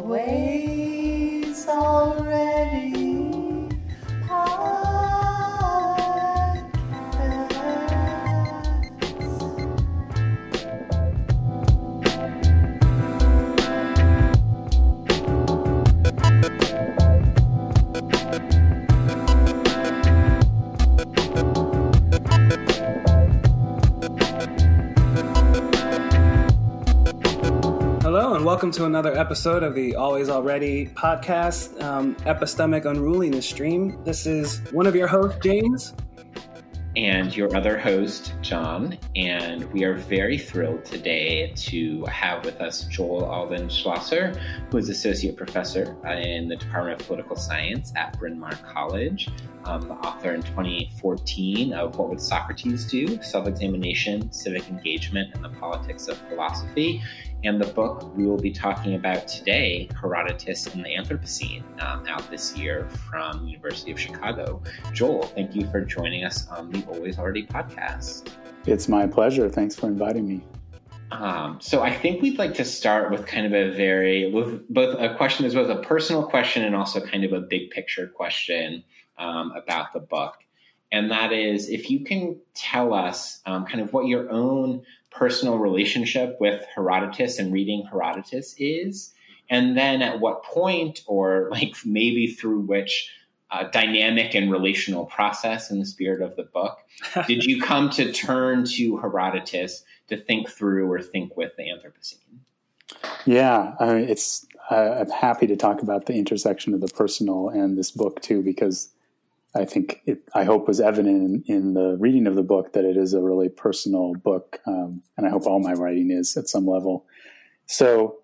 Always welcome to another episode of the Always Already podcast, um, Epistemic Unruliness Stream. This is one of your hosts, James. and your other host, John. And we are very thrilled today to have with us Joel Alden Schlosser, who is Associate Professor in the Department of Political Science at Bryn Mawr College, um, the author in 2014 of What Would Socrates Do? Self Examination, Civic Engagement, and the Politics of Philosophy. And the book we will be talking about today, Herodotus in the Anthropocene, um, out this year from University of Chicago. Joel, thank you for joining us on the Always Already podcast. It's my pleasure. Thanks for inviting me. Um, so I think we'd like to start with kind of a very, with both a question that's both a personal question and also kind of a big picture question um, about the book. And that is if you can tell us um, kind of what your own personal relationship with Herodotus and reading Herodotus is, and then at what point, or like maybe through which uh, dynamic and relational process in the spirit of the book, did you come to turn to Herodotus to think through or think with the Anthropocene? Yeah, I mean, it's. Uh, I'm happy to talk about the intersection of the personal and this book too, because I think it, I hope was evident in, in, the reading of the book that it is a really personal book, um, and I hope all my writing is at some level. So,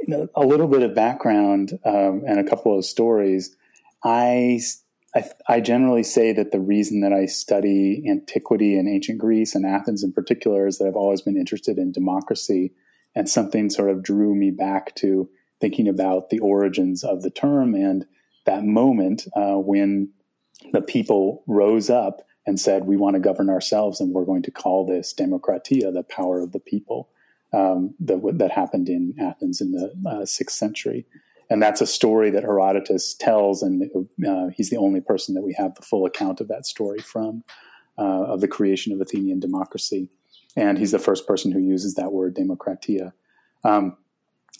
you know, a little bit of background um, and a couple of stories. I, I, I generally say that the reason that I study antiquity and ancient Greece and Athens in particular is that I've always been interested in democracy, and something sort of drew me back to thinking about the origins of the term and that moment uh, when the people rose up and said, "We want to govern ourselves, and we're going to call this democratia, the power of the people." Um, that, that happened in Athens in the uh, sixth century, and that's a story that Herodotus tells, and uh, he's the only person that we have the full account of that story from, uh, of the creation of Athenian democracy, and he's the first person who uses that word democratia. Um,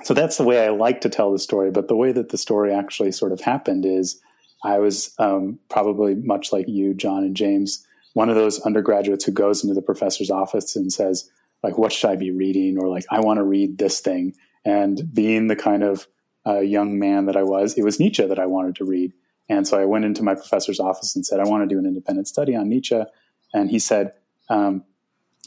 so that's the way I like to tell the story, but the way that the story actually sort of happened is I was um, probably much like you, John and James, one of those undergraduates who goes into the professor's office and says, like, what should I be reading? Or like, I want to read this thing. And being the kind of uh, young man that I was, it was Nietzsche that I wanted to read. And so I went into my professor's office and said, I want to do an independent study on Nietzsche. And he said, um,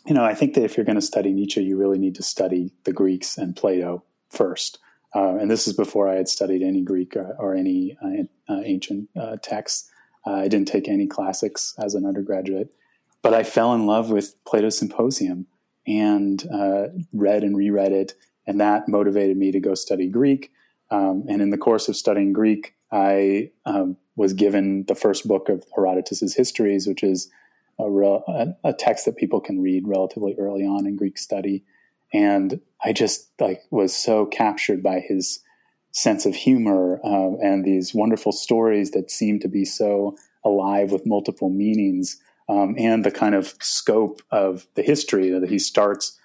you know, I think that if you're going to study Nietzsche, you really need to study the Greeks and Plato first. Uh, and this is before I had studied any Greek or, or any uh, uh, ancient texts. I didn't take any classics as an undergraduate, but I fell in love with Plato's Symposium and uh, read and reread it, and that motivated me to go study Greek. Um, and in the course of studying Greek, I um, was given the first book of Herodotus's Histories, which is a, real, a, a text that people can read relatively early on in Greek study and I just like was so captured by his sense of humor um, and these wonderful stories that seem to be so alive with multiple meanings um, and the kind of scope of the history that he starts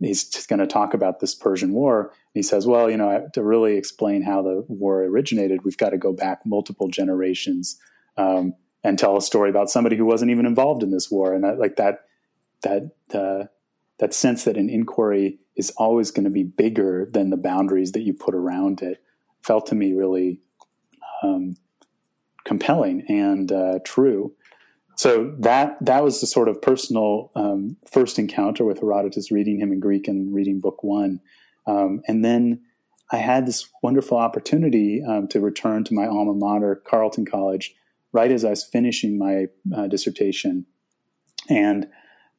he's going to talk about this persian war. He says well you know to really explain how the war originated we've got to go back multiple generations um, and tell a story about somebody who wasn't even involved in this war. And that, like that that uh, that sense that an inquiry is always going to be bigger than the boundaries that you put around it felt to me really um, compelling and uh, true. So that that was the sort of personal um, first encounter with Herodotus, reading him in Greek and reading Book One, um, and then I had this wonderful opportunity um, to return to my alma mater, Carleton College, right as I was finishing my uh, dissertation, and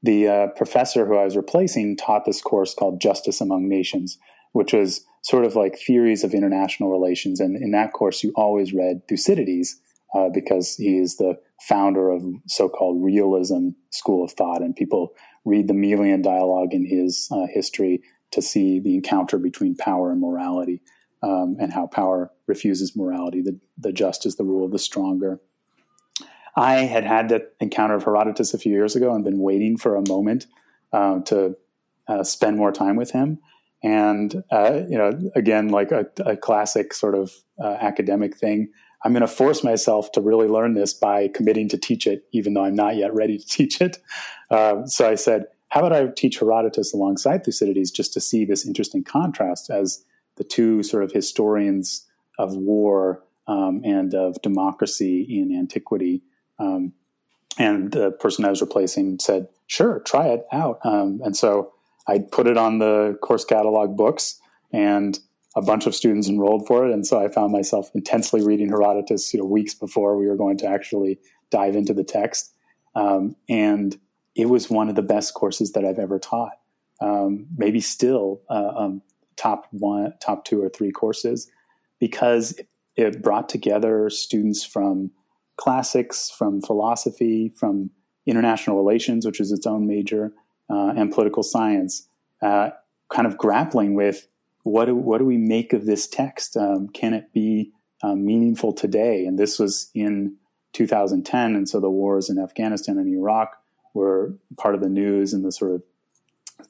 the uh, professor who I was replacing taught this course called Justice Among Nations, which was sort of like theories of international relations. And in that course, you always read Thucydides uh, because he is the founder of so-called realism school of thought, and people read the Melian dialogue in his uh, history to see the encounter between power and morality. um, and how power refuses morality. The, the just is the rule of the stronger. I had had that encounter of Herodotus a few years ago and been waiting for a moment uh, to uh, spend more time with him. And uh, you know, again, like a, a classic sort of uh, academic thing, I'm going to force myself to really learn this by committing to teach it, even though I'm not yet ready to teach it. Uh, so I said, how about I teach Herodotus alongside Thucydides just to see this interesting contrast as the two sort of historians of war um, and of democracy in antiquity. Um, and the person I was replacing said, "Sure, try it out." Um, and so I put it on the course catalog books, and a bunch of students enrolled for it. And so I found myself intensely reading Herodotus, you know, weeks before we were going to actually dive into the text. Um, and it was one of the best courses that I've ever taught. Um, maybe still uh, um, top one, top two or three courses, because it brought together students from classics, from philosophy, from international relations, which is its own major, uh, and political science, uh, kind of grappling with what do, what do we make of this text? Um, can it be um, meaningful today? And this was in 2010, and so the wars in Afghanistan and Iraq were part of the news and the sort of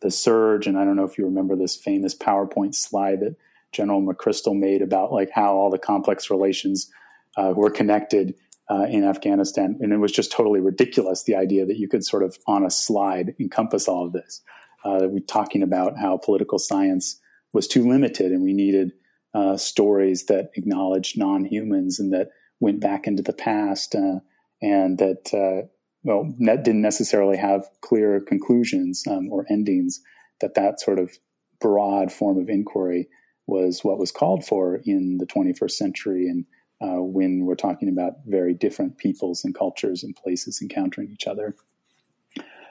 the surge. And I don't know if you remember this famous PowerPoint slide that General McChrystal made about like how all the complex relations uh, were connected uh, in Afghanistan, and it was just totally ridiculous the idea that you could sort of on a slide encompass all of this. Uh, we're talking about how political science was too limited, and we needed uh, stories that acknowledged non-humans and that went back into the past, uh, and that uh, well, net didn't necessarily have clear conclusions um, or endings. That that sort of broad form of inquiry was what was called for in the 21st century, and uh, when we're talking about very different peoples and cultures and places encountering each other.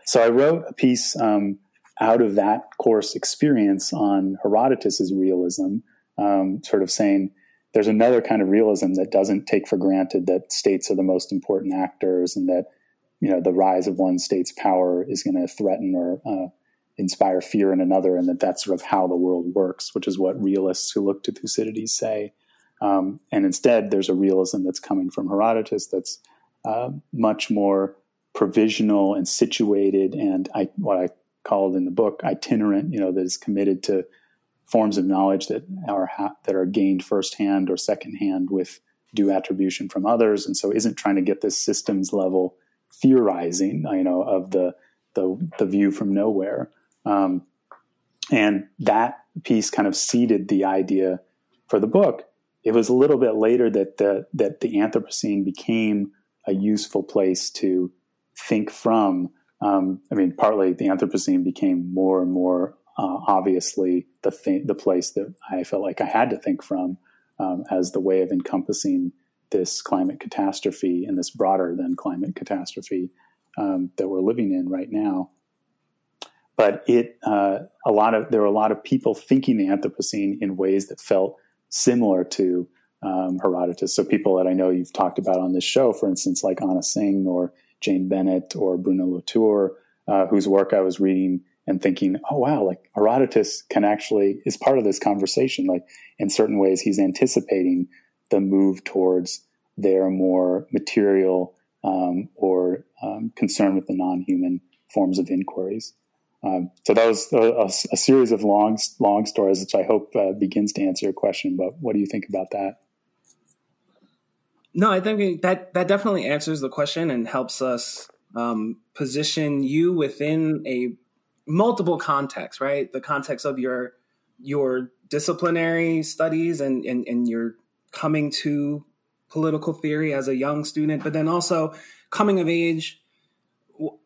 So I wrote a piece um, out of that course experience on Herodotus's realism, um, sort of saying there's another kind of realism that doesn't take for granted that states are the most important actors and that you know the rise of one state's power is going to threaten or uh, inspire fear in another, and that that's sort of how the world works, which is what realists who look to Thucydides say. Um, and instead, there's a realism that's coming from Herodotus that's uh, much more provisional and situated, and I, what I called in the book itinerant. You know, that is committed to forms of knowledge that are ha- that are gained firsthand or secondhand with due attribution from others, and so isn't trying to get this systems level theorizing, you know, of the the, the view from nowhere. Um, and that piece kind of seeded the idea for the book. It was a little bit later that the that the Anthropocene became a useful place to think from. Um, I mean, partly the Anthropocene became more and more uh, obviously the th- the place that I felt like I had to think from um, as the way of encompassing this climate catastrophe and this broader than climate catastrophe um, that we're living in right now. But it uh, a lot of there were a lot of people thinking the Anthropocene in ways that felt similar to um, Herodotus. So people that I know you've talked about on this show, for instance, like Anna Tsing or Jane Bennett or Bruno Latour, uh, whose work I was reading and thinking, oh wow, like Herodotus can actually is part of this conversation. Like in certain ways, he's anticipating the move towards their more material um, or um, concern with the non-human forms of inquiries. Um, so that was a, a, series of long, long stories, which I hope uh, begins to answer your question. But what do you think about that? No, I think that that definitely answers the question and helps us um, position you within a multiple context, right? The context of your your disciplinary studies and, and, and your coming to political theory as a young student, but then also coming of age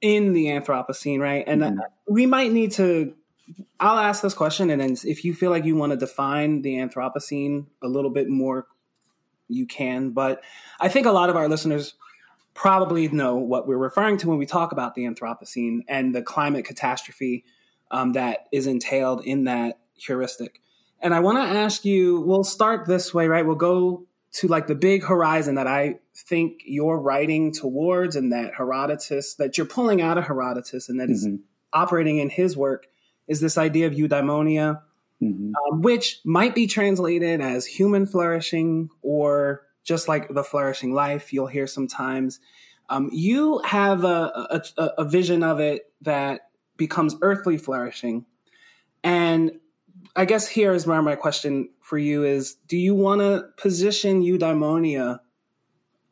in the Anthropocene, right? And mm-hmm. we might need to. I'll ask this question, and then if you feel like you want to define the Anthropocene a little bit more, you can. But I think a lot of our listeners probably know what we're referring to when we talk about the Anthropocene and the climate catastrophe um, that is entailed in that heuristic. And I want to ask you, we'll start this way, right? We'll go to like the big horizon that I think you're writing towards and that Herodotus, that you're pulling out of Herodotus and that mm-hmm. is operating in his work is this idea of eudaimonia mm-hmm. um, which might be translated as human flourishing or just like the flourishing life. You'll hear sometimes. Um, you have a, a, a vision of it that becomes earthly flourishing. And I guess here is where my question for you is do you want to position eudaimonia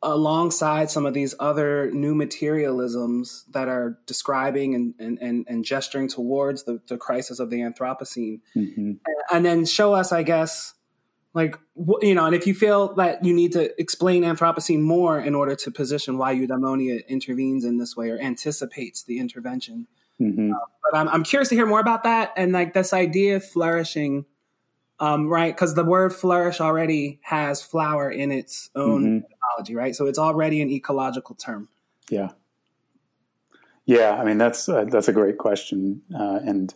alongside some of these other new materialisms that are describing and, and, and, and gesturing towards the, the crisis of the Anthropocene? Mm-hmm. And then show us, I guess, like, you know, and if you feel that you need to explain Anthropocene more in order to position why eudaimonia intervenes in this way or anticipates the intervention. Mm-hmm. Uh, but I'm, I'm curious to hear more about that and like this idea of flourishing um, right? Because the word flourish already has flower in its own mm-hmm. etymology, right? So it's already an ecological term. Yeah. Yeah, I mean that's uh, that's a great question, uh, and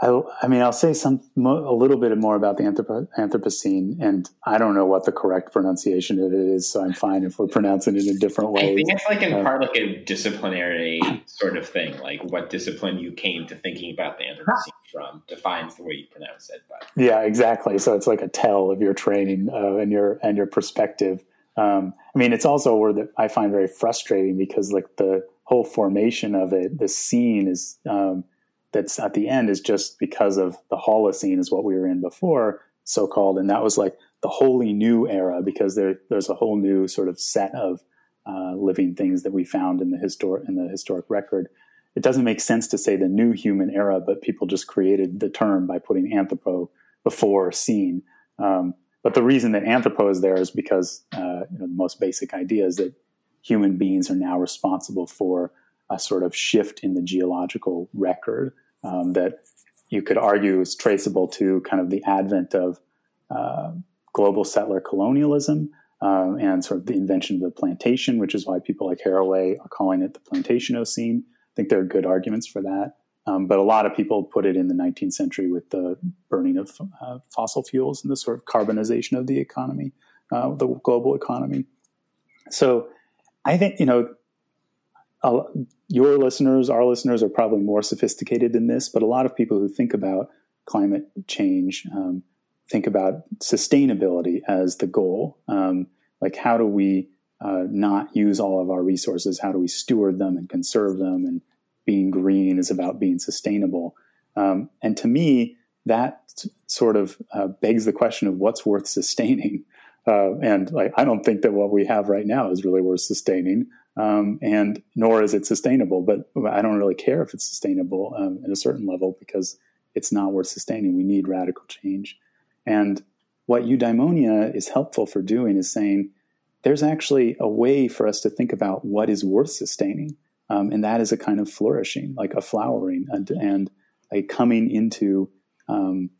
I, I mean, I'll say some a little bit more about the Anthropocene, and I don't know what the correct pronunciation of it is, so I'm fine if we're pronouncing it in different ways. I think it's like in uh, part like a disciplinary sort of thing, like what discipline you came to thinking about the Anthropocene from defines the way you pronounce it. But yeah, exactly. So it's like a tell of your training uh, and your and your perspective. Um, I mean, it's also a word that I find very frustrating because like the whole formation of it, the scene is. Um, that's at the end is just because of the Holocene is what we were in before, so called, and that was like the wholly new era because there there's a whole new sort of set of uh, living things that we found in the historic in the historic record. It doesn't make sense to say the new human era, but people just created the term by putting anthropo before scene. Um, but the reason that anthropo is there is because uh, you know, the most basic idea is that human beings are now responsible for a sort of shift in the geological record um, that you could argue is traceable to kind of the advent of uh, global settler colonialism um, and sort of the invention of the plantation, which is why people like Haraway are calling it the Plantationocene. I think there are good arguments for that. Um, but a lot of people put it in the 19th century with the burning of uh, fossil fuels and the sort of carbonization of the economy, uh, the global economy. So I think, you know, your listeners, our listeners are probably more sophisticated than this, but a lot of people who think about climate change um, think about sustainability as the goal. Um, like, how do we uh, not use all of our resources? How do we steward them and conserve them? And being green is about being sustainable. Um, and to me, that sort of uh, begs the question of what's worth sustaining. Uh, and like, I don't think that what we have right now is really worth sustaining um, and nor is it sustainable. But I don't really care if it's sustainable um, at a certain level because it's not worth sustaining. We need radical change. And what eudaimonia is helpful for doing is saying there's actually a way for us to think about what is worth sustaining. Um, and that is a kind of flourishing, like a flowering and, and a coming into um,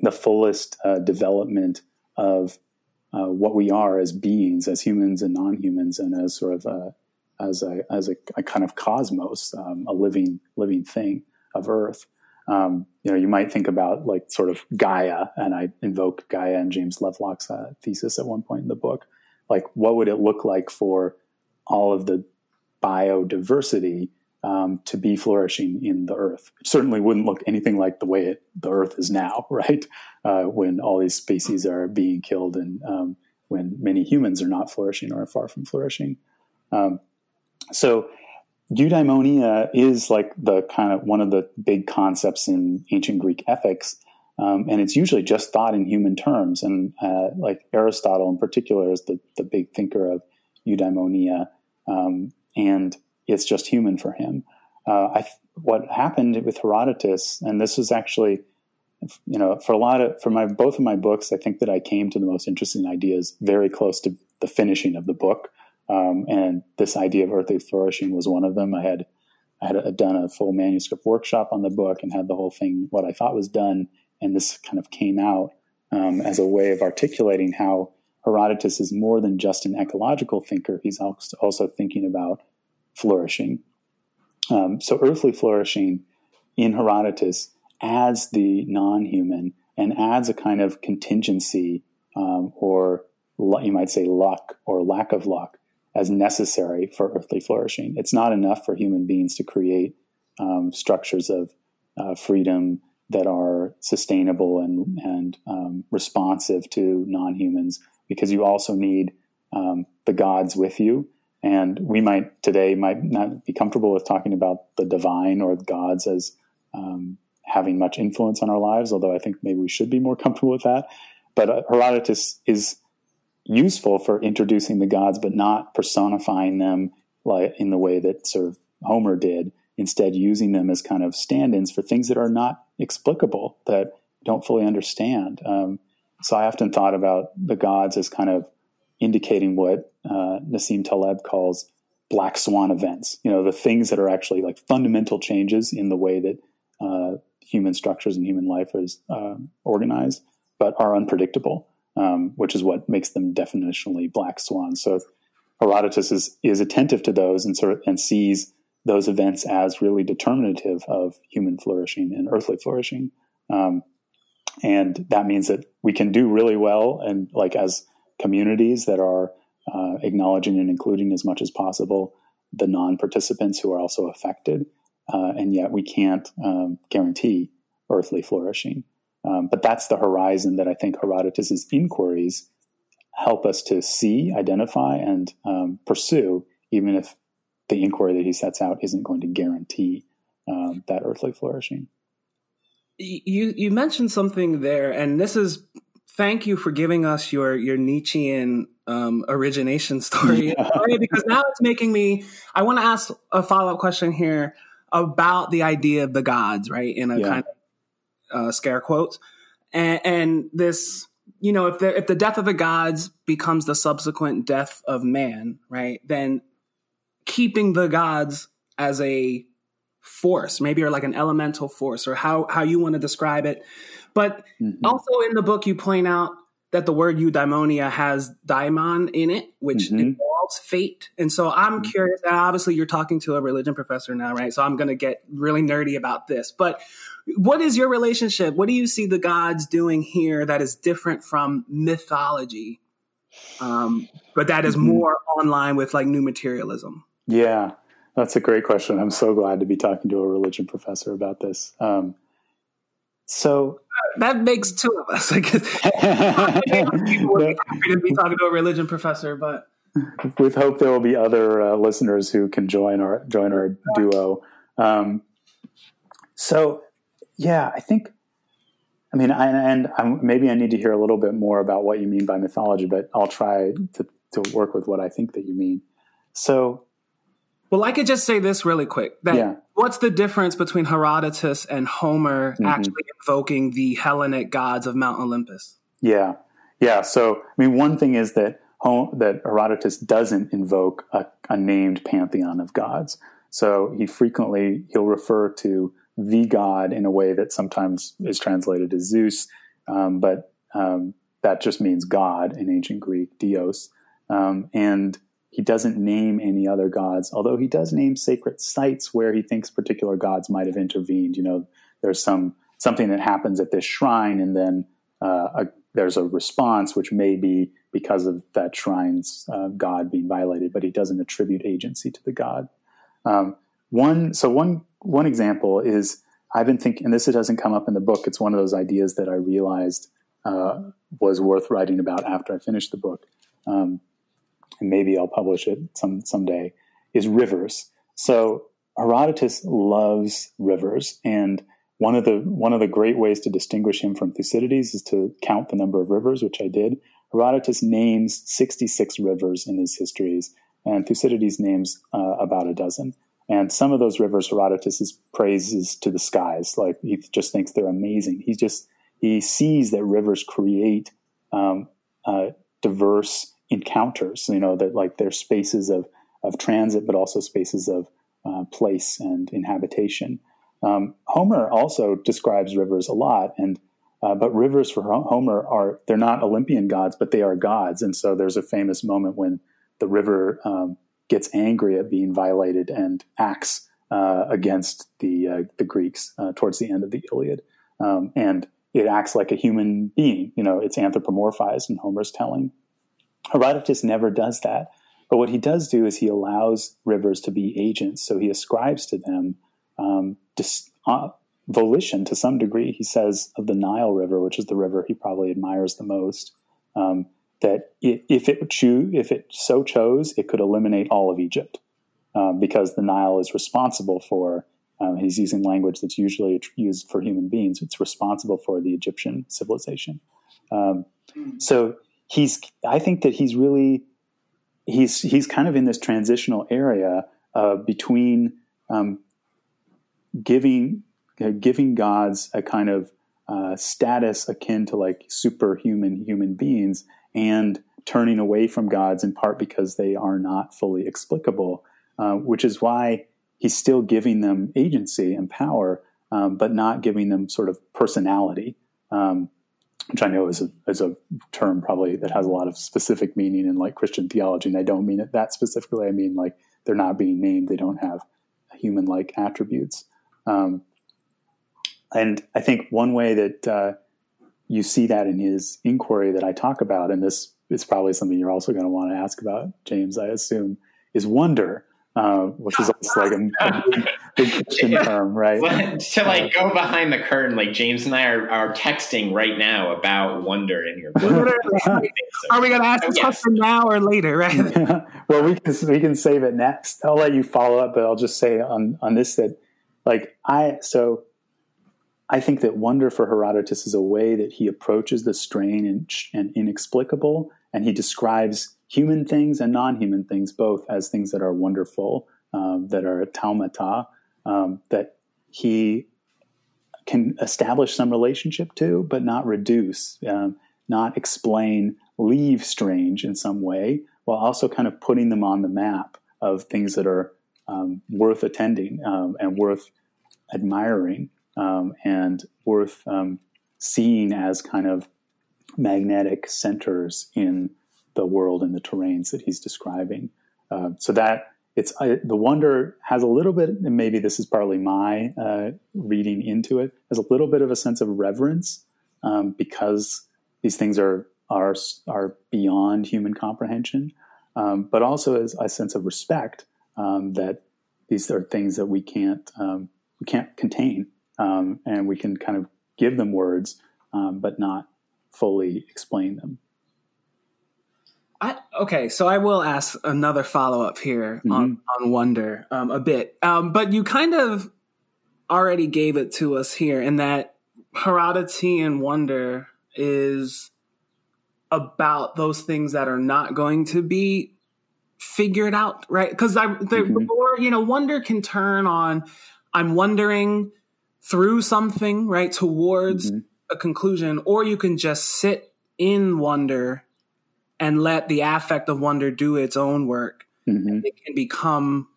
the fullest uh, development of uh, what we are as beings, as humans and non-humans, and as sort of a, as a as a, a kind of cosmos, um, a living living thing of Earth. Um, you know, you might think about like sort of Gaia, and I invoke Gaia and James Lovelock's uh, thesis at one point in the book. Like, what would it look like for all of the biodiversity um, to be flourishing in the Earth? It certainly wouldn't look anything like the way it, the Earth is now, right? Uh, when all these species are being killed and um, when many humans are not flourishing or are far from flourishing. Um, so eudaimonia is like the kind of one of the big concepts in ancient Greek ethics. Um, and it's usually just thought in human terms. And uh, like Aristotle in particular is the, the big thinker of eudaimonia. Um, and it's just human for him. Uh, I, what happened with Herodotus, and this was actually, you know, for a lot of, for my, both of my books, I think that I came to the most interesting ideas very close to the finishing of the book. Um, and this idea of earthly flourishing was one of them. I had I had a, done a full manuscript workshop on the book and had the whole thing what I thought was done, and this kind of came out um, as a way of articulating how Herodotus is more than just an ecological thinker; he's also thinking about flourishing. Um, so, earthly flourishing in Herodotus adds the non-human and adds a kind of contingency um, or you might say luck or lack of luck as necessary for earthly flourishing. It's not enough for human beings to create um, structures of uh, freedom that are sustainable and and um, responsive to non-humans because you also need um, the gods with you and we might today might not be comfortable with talking about the divine or gods as um, having much influence on our lives although i think maybe we should be more comfortable with that but uh, herodotus is useful for introducing the gods but not personifying them like in the way that sort of homer did instead using them as kind of stand-ins for things that are not explicable that don't fully understand. Um, so I often thought about the gods as kind of indicating what uh, Nassim Taleb calls black swan events. You know, the things that are actually like fundamental changes in the way that uh, human structures and human life is uh, organized, but are unpredictable, um, which is what makes them definitionally black swans. So Herodotus is is attentive to those and sort of and sees those events as really determinative of human flourishing and earthly flourishing. Um, and that means that we can do really well and like as communities that are uh, acknowledging and including as much as possible the non-participants who are also affected uh, and yet we can't um, guarantee earthly flourishing um, but that's the horizon that i think herodotus's inquiries help us to see identify and um, pursue even if the inquiry that he sets out isn't going to guarantee um, that earthly flourishing. You you mentioned something there, and this is thank you for giving us your your Nietzschean um, origination story yeah. because now it's making me. I want to ask a follow up question here about the idea of the gods, right? In a yeah. kind of uh, scare quotes, and, and this you know, if the if the death of the gods becomes the subsequent death of man, right? Then keeping the gods as a force, maybe or like an elemental force, or how how you want to describe it. But mm-hmm. also in the book, you point out that the word eudaimonia has daimon in it, which mm-hmm. involves fate. And so I'm mm-hmm. curious. Obviously, you're talking to a religion professor now, right? So I'm going to get really nerdy about this. But what is your relationship? What do you see the gods doing here that is different from mythology? Um, but that is mm-hmm. more online with like new materialism. Yeah, that's a great question. I'm so glad to be talking to a religion professor about this. Um, so that makes two of us. I guess people would be happy to be talking to a religion professor, but with hope there will be other uh, listeners who can join our join our duo. Um, so, yeah, I think. I mean, I, and I'm, maybe I need to hear a little bit more about what you mean by mythology, but I'll try to, to work with what I think that you mean. So, well, I could just say this really quick. That yeah. what's the difference between Herodotus and Homer mm-hmm. actually invoking the Hellenic gods of Mount Olympus? Yeah, yeah. So, I mean, one thing is that that Herodotus doesn't invoke a, a named pantheon of gods. So he frequently he'll refer to the god in a way that sometimes is translated as Zeus, um, but um, that just means God in ancient Greek, Dios, um, and he doesn't name any other gods, although he does name sacred sites where he thinks particular gods might have intervened. You know, there's some something that happens at this shrine, and then uh, a, there's a response, which may be because of that shrine's uh, god being violated, but he doesn't attribute agency to the god. Um, one, so one one example is I've been thinking, and this doesn't come up in the book. It's one of those ideas that I realized uh, was worth writing about after I finished the book. Um, and maybe I'll publish it some someday, is rivers. So Herodotus loves rivers, and one of the one of the great ways to distinguish him from Thucydides is to count the number of rivers, which I did. Herodotus names 66 rivers in his histories, and Thucydides names uh, about a dozen. And some of those rivers, Herodotus praises to the skies. Like he just thinks they're amazing. He just he sees that rivers create um, uh, diverse encounters. You know that like they're spaces of of transit, but also spaces of uh, place and inhabitation. Um, Homer also describes rivers a lot, and uh, but rivers for Homer are they're not Olympian gods, but they are gods. And so there's a famous moment when the river um, gets angry at being violated and acts uh, against the uh, the Greeks uh, towards the end of the Iliad, um, and it acts like a human being. You know, it's anthropomorphized in Homer's telling. Herodotus never does that. But what he does do is he allows rivers to be agents. So he ascribes to them um, dis- uh, volition to some degree. He says of the Nile River, which is the river he probably admires the most, um, that if it choose, if it so chose, it could eliminate all of Egypt um, because the Nile is responsible for. Um, he's using language that's usually used for human beings. It's responsible for the Egyptian civilization. Um, so he's. I think that he's really. He's he's kind of in this transitional area uh, between um, giving uh, giving gods a kind of uh, status akin to like superhuman human beings and turning away from gods in part because they are not fully explicable, uh, which is why he's still giving them agency and power, um, but not giving them sort of personality, um, which I know is a, is a term probably that has a lot of specific meaning in like Christian theology. And I don't mean it that specifically. I mean like they're not being named, they don't have human like attributes. Um, and I think one way that uh, you see that in his inquiry that I talk about, and this is probably something you're also going to want to ask about, James, I assume, is wonder. Uh, which is also like a, a big, big Christian term, right? to like go behind the curtain, like James and I are, are texting right now about wonder in your book. are we going to ask this question now or later? Right? well, we can we can save it next. I'll let you follow up, but I'll just say on on this that like I so I think that wonder for Herodotus is a way that he approaches the strange and, inexplicable, and he describes human things and non-human things both as things that are wonderful, um, that are thaumata, um, that he can establish some relationship to, but not reduce, um, not explain, leave strange in some way, while also kind of putting them on the map of things that are um, worth attending um, and worth admiring um, and worth um, seeing as kind of magnetic centers in the world and the terrains that he's describing. Uh, so that it's uh, the wonder has a little bit, and maybe this is partly my uh, reading into it, has a little bit of a sense of reverence um, because these things are are are beyond human comprehension, um, but also as a sense of respect um, that these are things that we can't um, we can't contain um, and we can kind of give them words, um, but not fully explain them. I, okay, so I will ask another follow up here mm-hmm. on on wonder um, a bit, um, but you kind of already gave it to us here in that Herodotean wonder is about those things that are not going to be figured out, right? Because I, the, mm-hmm. you know, wonder can turn on. I'm wondering through something, right, towards mm-hmm. a conclusion, or you can just sit in wonder and let the affect of wonder do its own work. Mm-hmm. It can become,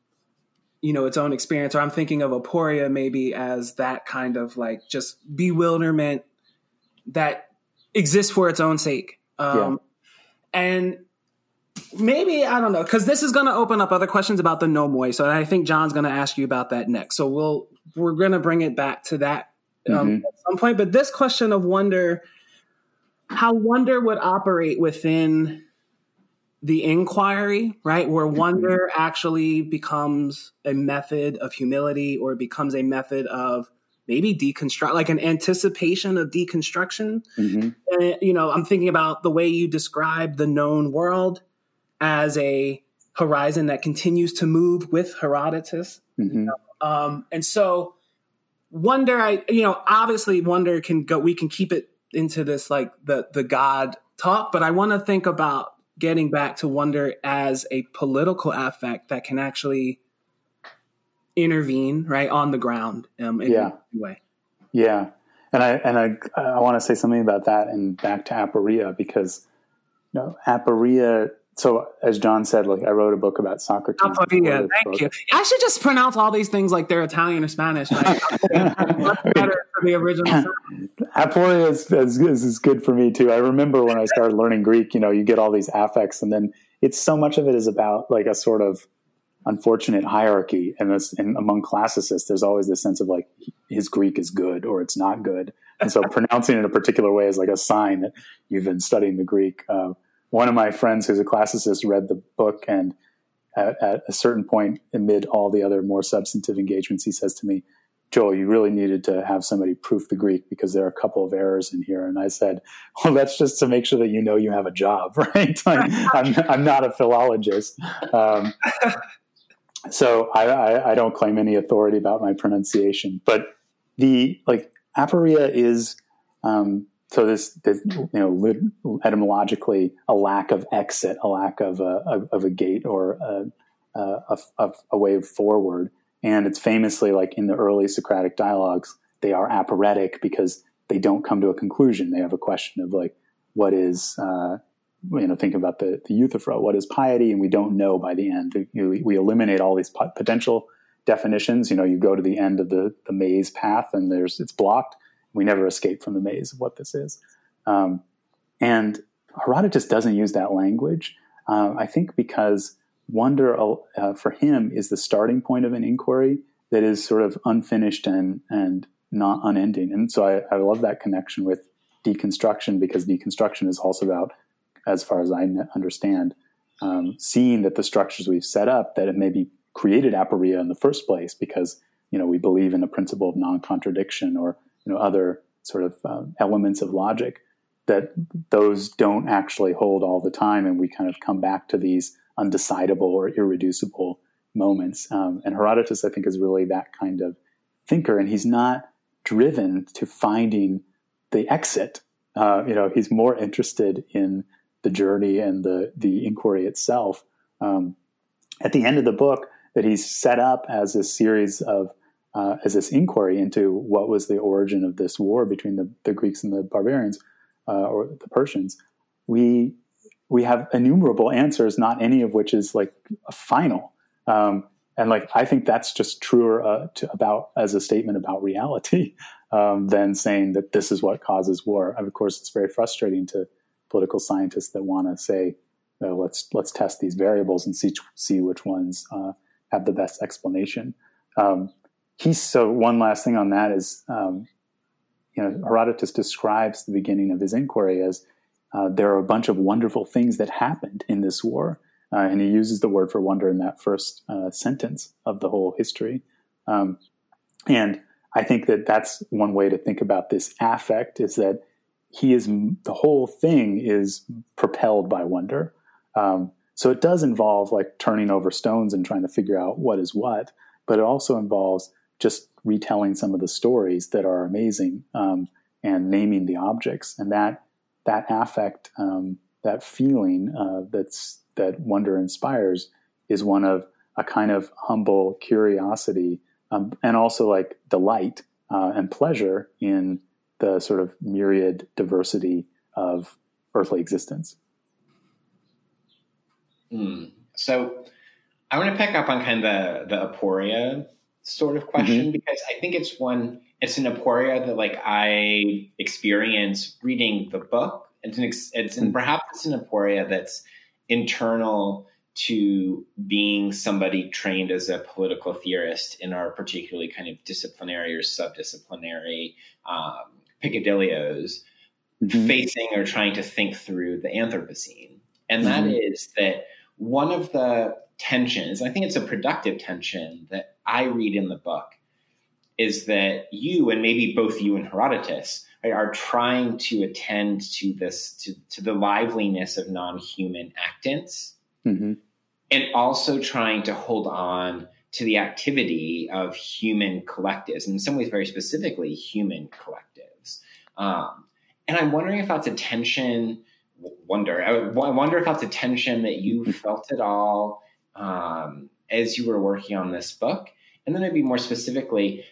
you know, its own experience. Or I'm thinking of aporia maybe as that kind of like just bewilderment that exists for its own sake. Um, yeah. And maybe I don't know because this is going to open up other questions about the nomoi. So I think John's going to ask you about that next. So we'll we're going to bring it back to that um, mm-hmm. at some point. But this question of wonder, how wonder would operate within the inquiry, right? Where mm-hmm. wonder mm-hmm. actually becomes a method of humility or becomes a method of maybe deconstruct, like an anticipation of deconstruction. Mm-hmm. And, you know, I'm thinking about the way you describe the known world as a horizon that continues to move with Herodotus. Mm-hmm. You know? Um, and so wonder, I you know, obviously wonder can go. We can keep it into this like the the God talk, but I want to think about getting back to wonder as a political affect that can actually intervene right on the ground um, in yeah. way. Yeah, and I and I I want to say something about that and back to aporia because you know aporia so as John said, like I wrote a book about Socrates. Oh, yeah, thank book. you. I should just pronounce all these things like they're Italian or Spanish. Like, better for the original. Aporia is, is, is good for me too. I remember when I started learning Greek, you know, you get all these affects, and then it's so much of it is about like a sort of unfortunate hierarchy, and, this, and among classicists, there's always this sense of like his Greek is good or it's not good, and so pronouncing it in a particular way is like a sign that you've been studying the Greek. Uh, one of my friends who's a classicist read the book and at, at, a certain point amid all the other more substantive engagements he says to me Joel, you really needed to have somebody proof the Greek because there are a couple of errors in here. And I said, well, that's just to make sure that you know you have a job, right? I'm, I'm, not a philologist. Um, so I, I, I, don't claim any authority about my pronunciation. But the, like, aporia is, um, so this, this, you know, etymologically, a lack of exit, a lack of a, of a gate or a, a, a, a way forward and it's famously like in the early Socratic dialogues, they are aporetic because they don't come to a conclusion. They have a question of like, what is, uh, you know, think about the, the Euthyphro, what is piety? And we don't know by the end. We, we eliminate all these potential definitions. You know, you go to the end of the, the maze path and there's, it's blocked. We never escape from the maze of what this is. Um, and Herodotus doesn't use that language. Uh, I think because wonder uh, for him is the starting point of an inquiry that is sort of unfinished and and not unending. And so I, I love that connection with deconstruction because deconstruction is also about, as far as I understand, um, seeing that the structures we've set up that it maybe created aporia in the first place because you know we believe in the principle of non-contradiction or you know other sort of um, elements of logic that those don't actually hold all the time and we kind of come back to these undecidable or irreducible moments. Um, and Herodotus, I think, is really that kind of thinker, and he's not driven to finding the exit. Uh, you know, he's more interested in the journey and the the inquiry itself. Um, at the end of the book, that he's set up as a series of uh, as this inquiry into what was the origin of this war between the, the Greeks and the barbarians uh, or the Persians. We we have innumerable answers, not any of which is like a final. Um, and like I think that's just truer uh, to, about as a statement about reality um, than saying that this is what causes war. And of course, it's very frustrating to political scientists that want to say, oh, "Let's let's test these variables and see see which ones uh, have the best explanation." Um, so one last thing on that is, um, you know, Herodotus describes the beginning of his inquiry as uh, there are a bunch of wonderful things that happened in this war. Uh, and he uses the word for wonder in that first uh, sentence of the whole history. Um, and I think that that's one way to think about this affect is that he is the whole thing is propelled by wonder. Um, so it does involve like turning over stones and trying to figure out what is what, but it also involves just retelling some of the stories that are amazing um, and naming the objects. And that that affect, um, that feeling uh, that's that wonder inspires, is one of a kind of humble curiosity um, and also like delight uh, and pleasure in the sort of myriad diversity of earthly existence. Mm. So I want to pick up on kind of the, the aporia sort of question mm-hmm. because I think it's one it's an aporia that like I experience reading the book. It's an it's an, perhaps it's an aporia that's internal to being somebody trained as a political theorist in our particularly kind of disciplinary or subdisciplinary um, picadillos, mm-hmm. facing or trying to think through the Anthropocene, and mm-hmm. that is that one of the tensions. I think it's a productive tension that I read in the book is that you and maybe both you and Herodotus right, are trying to attend to this to, to the liveliness of non-human actants mm-hmm. and also trying to hold on to the activity of human collectives and in some ways very specifically human collectives um, and i'm wondering if that's a tension wonder I wonder if that's a tension that you mm-hmm. felt at all um, as you were working on this book and then maybe more specifically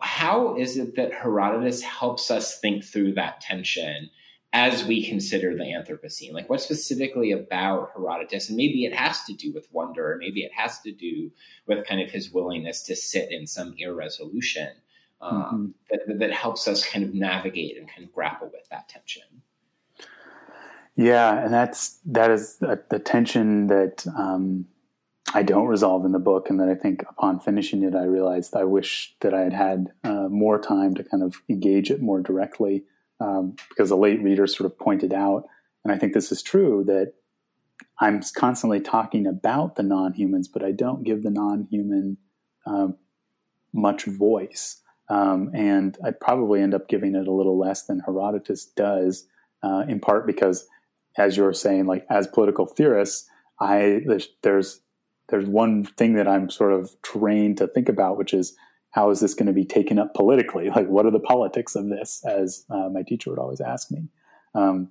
how is it that Herodotus helps us think through that tension as we consider the Anthropocene? Like, what specifically about Herodotus? And maybe it has to do with wonder, or maybe it has to do with kind of his willingness to sit in some irresolution um, mm-hmm. that, that helps us kind of navigate and kind of grapple with that tension. Yeah, and that's that is the tension that um, I don't resolve in the book, and that I think upon finishing it, I realized I wish that I had had uh, more time to kind of engage it more directly, um, because a late reader sort of pointed out, and I think this is true that I'm constantly talking about the non-humans, but I don't give the non-human um, much voice. Um, and I probably end up giving it a little less than Herodotus does, uh, in part because, as you're saying, like as political theorists, I there's, there's there's one thing that I'm sort of trained to think about, which is how is this going to be taken up politically? Like, what are the politics of this? As uh, my teacher would always ask me. Um,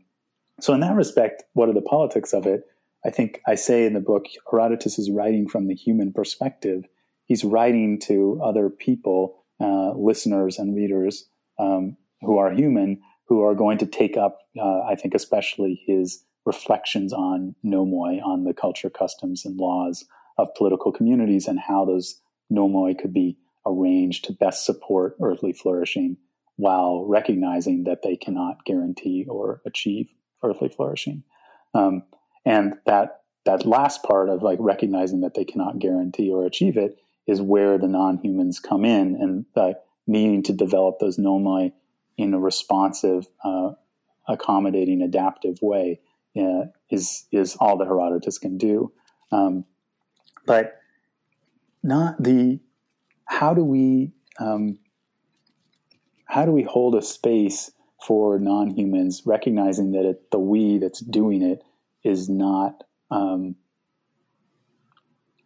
so, in that respect, what are the politics of it? I think I say in the book, Herodotus is writing from the human perspective. He's writing to other people, uh, listeners and readers um, who are human, who are going to take up, uh, I think, especially his reflections on nomoi, on the culture, customs, and laws of political communities, and how those nomoi could be arranged to best support earthly flourishing while recognizing that they cannot guarantee or achieve earthly flourishing. Um, and that that last part of like recognizing that they cannot guarantee or achieve it is where the non-humans come in and uh, needing to develop those nomoi in a responsive, uh, accommodating, adaptive way uh, is is all that Herodotus can do. Um, but not the how do we um, how do we hold a space for non-humans, recognizing that it, the we that's doing it is not um,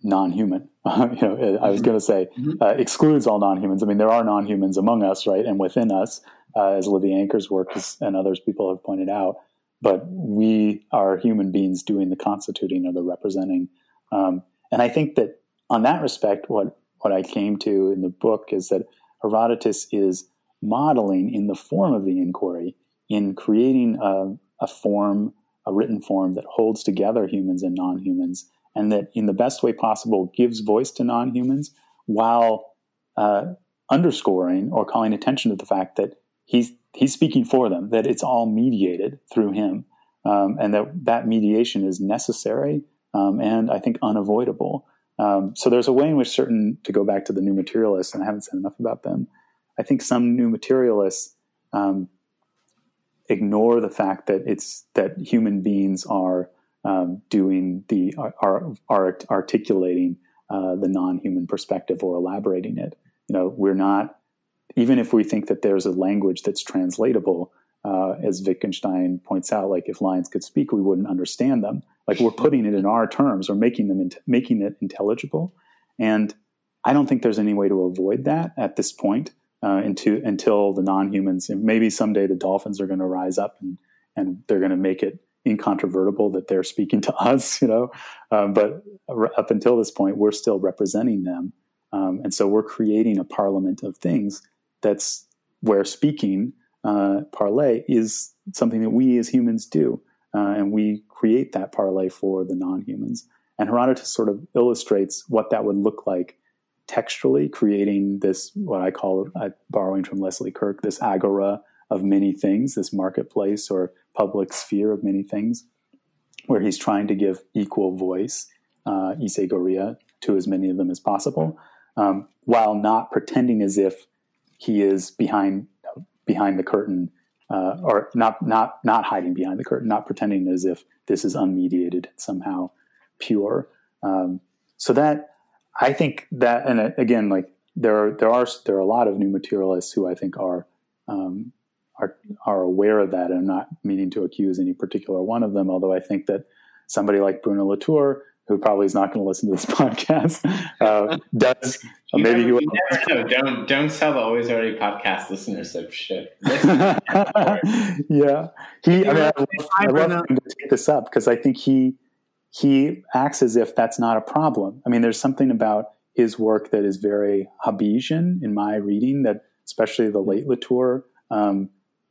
non-human. you know, I was going to say mm-hmm. uh, excludes all non-humans. I mean, there are non-humans among us, right, and within us, uh, as Livia Anker's work is, and others people have pointed out. But we are human beings doing the constituting or the representing. Um, and I think that on that respect, what what I came to in the book is that Herodotus is modeling in the form of the inquiry in creating a, a form a written form that holds together humans and non humans, and that in the best way possible gives voice to non humans while uh, underscoring or calling attention to the fact that he's he's speaking for them, that it's all mediated through him, um, and that that mediation is necessary um, and I think unavoidable. Um, so there's a way in which certain, to go back to the new materialists, and I haven't said enough about them. I think some new materialists um, ignore the fact that it's that human beings are um, doing the are, are articulating uh, the non-human perspective or elaborating it. You know, we're not even if we think that there's a language that's translatable. Uh, as Wittgenstein points out, like if lions could speak, we wouldn't understand them. Like we're putting it in our terms or making them making it intelligible. And I don't think there's any way to avoid that at this point uh, into, until the non-humans. maybe someday the dolphins are going to rise up and and they're going to make it incontrovertible that they're speaking to us, you know. Um, but up until this point, we're still representing them, um, and so we're creating a parliament of things that's where speaking uh, parley is something that we as humans do, uh, and we create that parlay for the non-humans. And Herodotus sort of illustrates what that would look like textually, creating this, what I call, uh, borrowing from Leslie Kurke, this agora of many things, this marketplace or public sphere of many things, where he's trying to give equal voice, uh, isegoria, to as many of them as possible, um, while not pretending as if he is behind behind the curtain, uh, or not not not hiding behind the curtain, not pretending as if this is unmediated, somehow pure. Um, so that I think that, and uh, again, like there are there are there are a lot of new materialists who I think are um, are are aware of that, and I'm not meaning to accuse any particular one of them. Although I think that somebody like Bruno Latour, who probably is not going to listen to this podcast, uh, does you maybe never, you never know. Don't don't tell the always already podcast listeners of shit. yeah, he. I mean, I, I love him to take this up because I think he he acts as if that's not a problem. I mean, there's something about his work that is very Hobbesian in my reading, that especially the late Latour, um,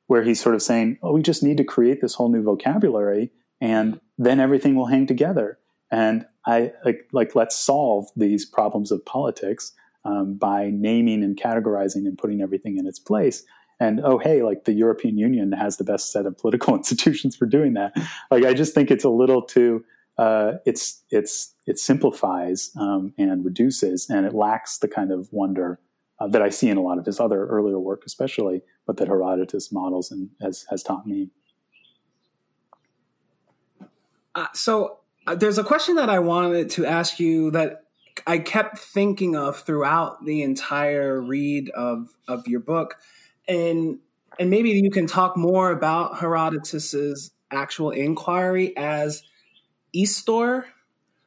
where he's sort of saying, "Oh, we just need to create this whole new vocabulary, and then everything will hang together." And I like, like let's solve these problems of politics um, by naming and categorizing and putting everything in its place. And oh, hey, like the European Union has the best set of political institutions for doing that. Like, I just think it's a little too uh, it's it's it simplifies um, and reduces, and it lacks the kind of wonder uh, that I see in a lot of his other earlier work, especially, but that Herodotus models and has has taught me. Uh, so there's a question that I wanted to ask you that I kept thinking of throughout the entire read of of your book, and and maybe you can talk more about Herodotus's actual inquiry as Istor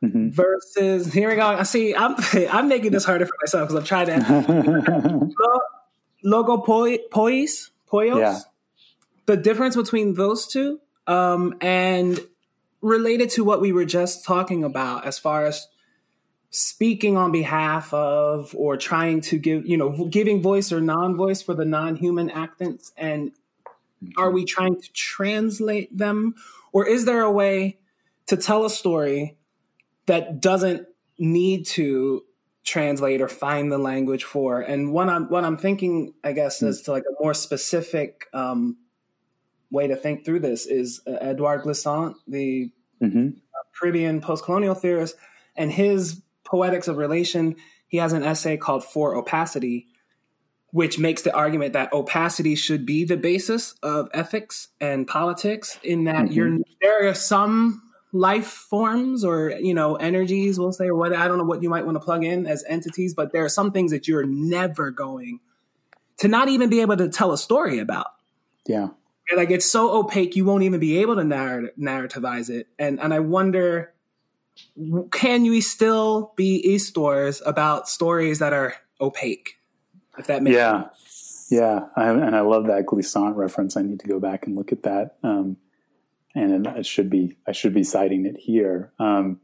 Mhm. versus here we go. I see. I'm I'm making this harder for myself because I'm trying to logo pois pois Yeah. The difference between those two, um, and related to what we were just talking about, as far as speaking on behalf of or trying to give, you know, giving voice or non-voice for the non-human actants, and are we trying to translate them, or is there a way to tell a story that doesn't need to translate or find the language for. And what I'm what I'm thinking, I guess, is to like a more specific um, way to think through this is uh, Edouard Glissant, the hmm Caribbean post-colonial theorist, and his Poetics of Relation. He has an essay called For Opacity, which makes the argument that opacity should be the basis of ethics and politics. In that Mhm. you're there are some life forms or you know energies, we'll say, or what I don't know what you might want to plug in as entities, but there are some things that you're never going to not even be able to tell a story about. Yeah. And, like it's so opaque you won't even be able to narr- narrativize it and and i wonder can you still be e-stores about stories that are opaque if that makes Yeah. Yeah. I, and I love that Glissant reference. I need to go back and look at that. Um, and it should be, I should be citing it here. Um,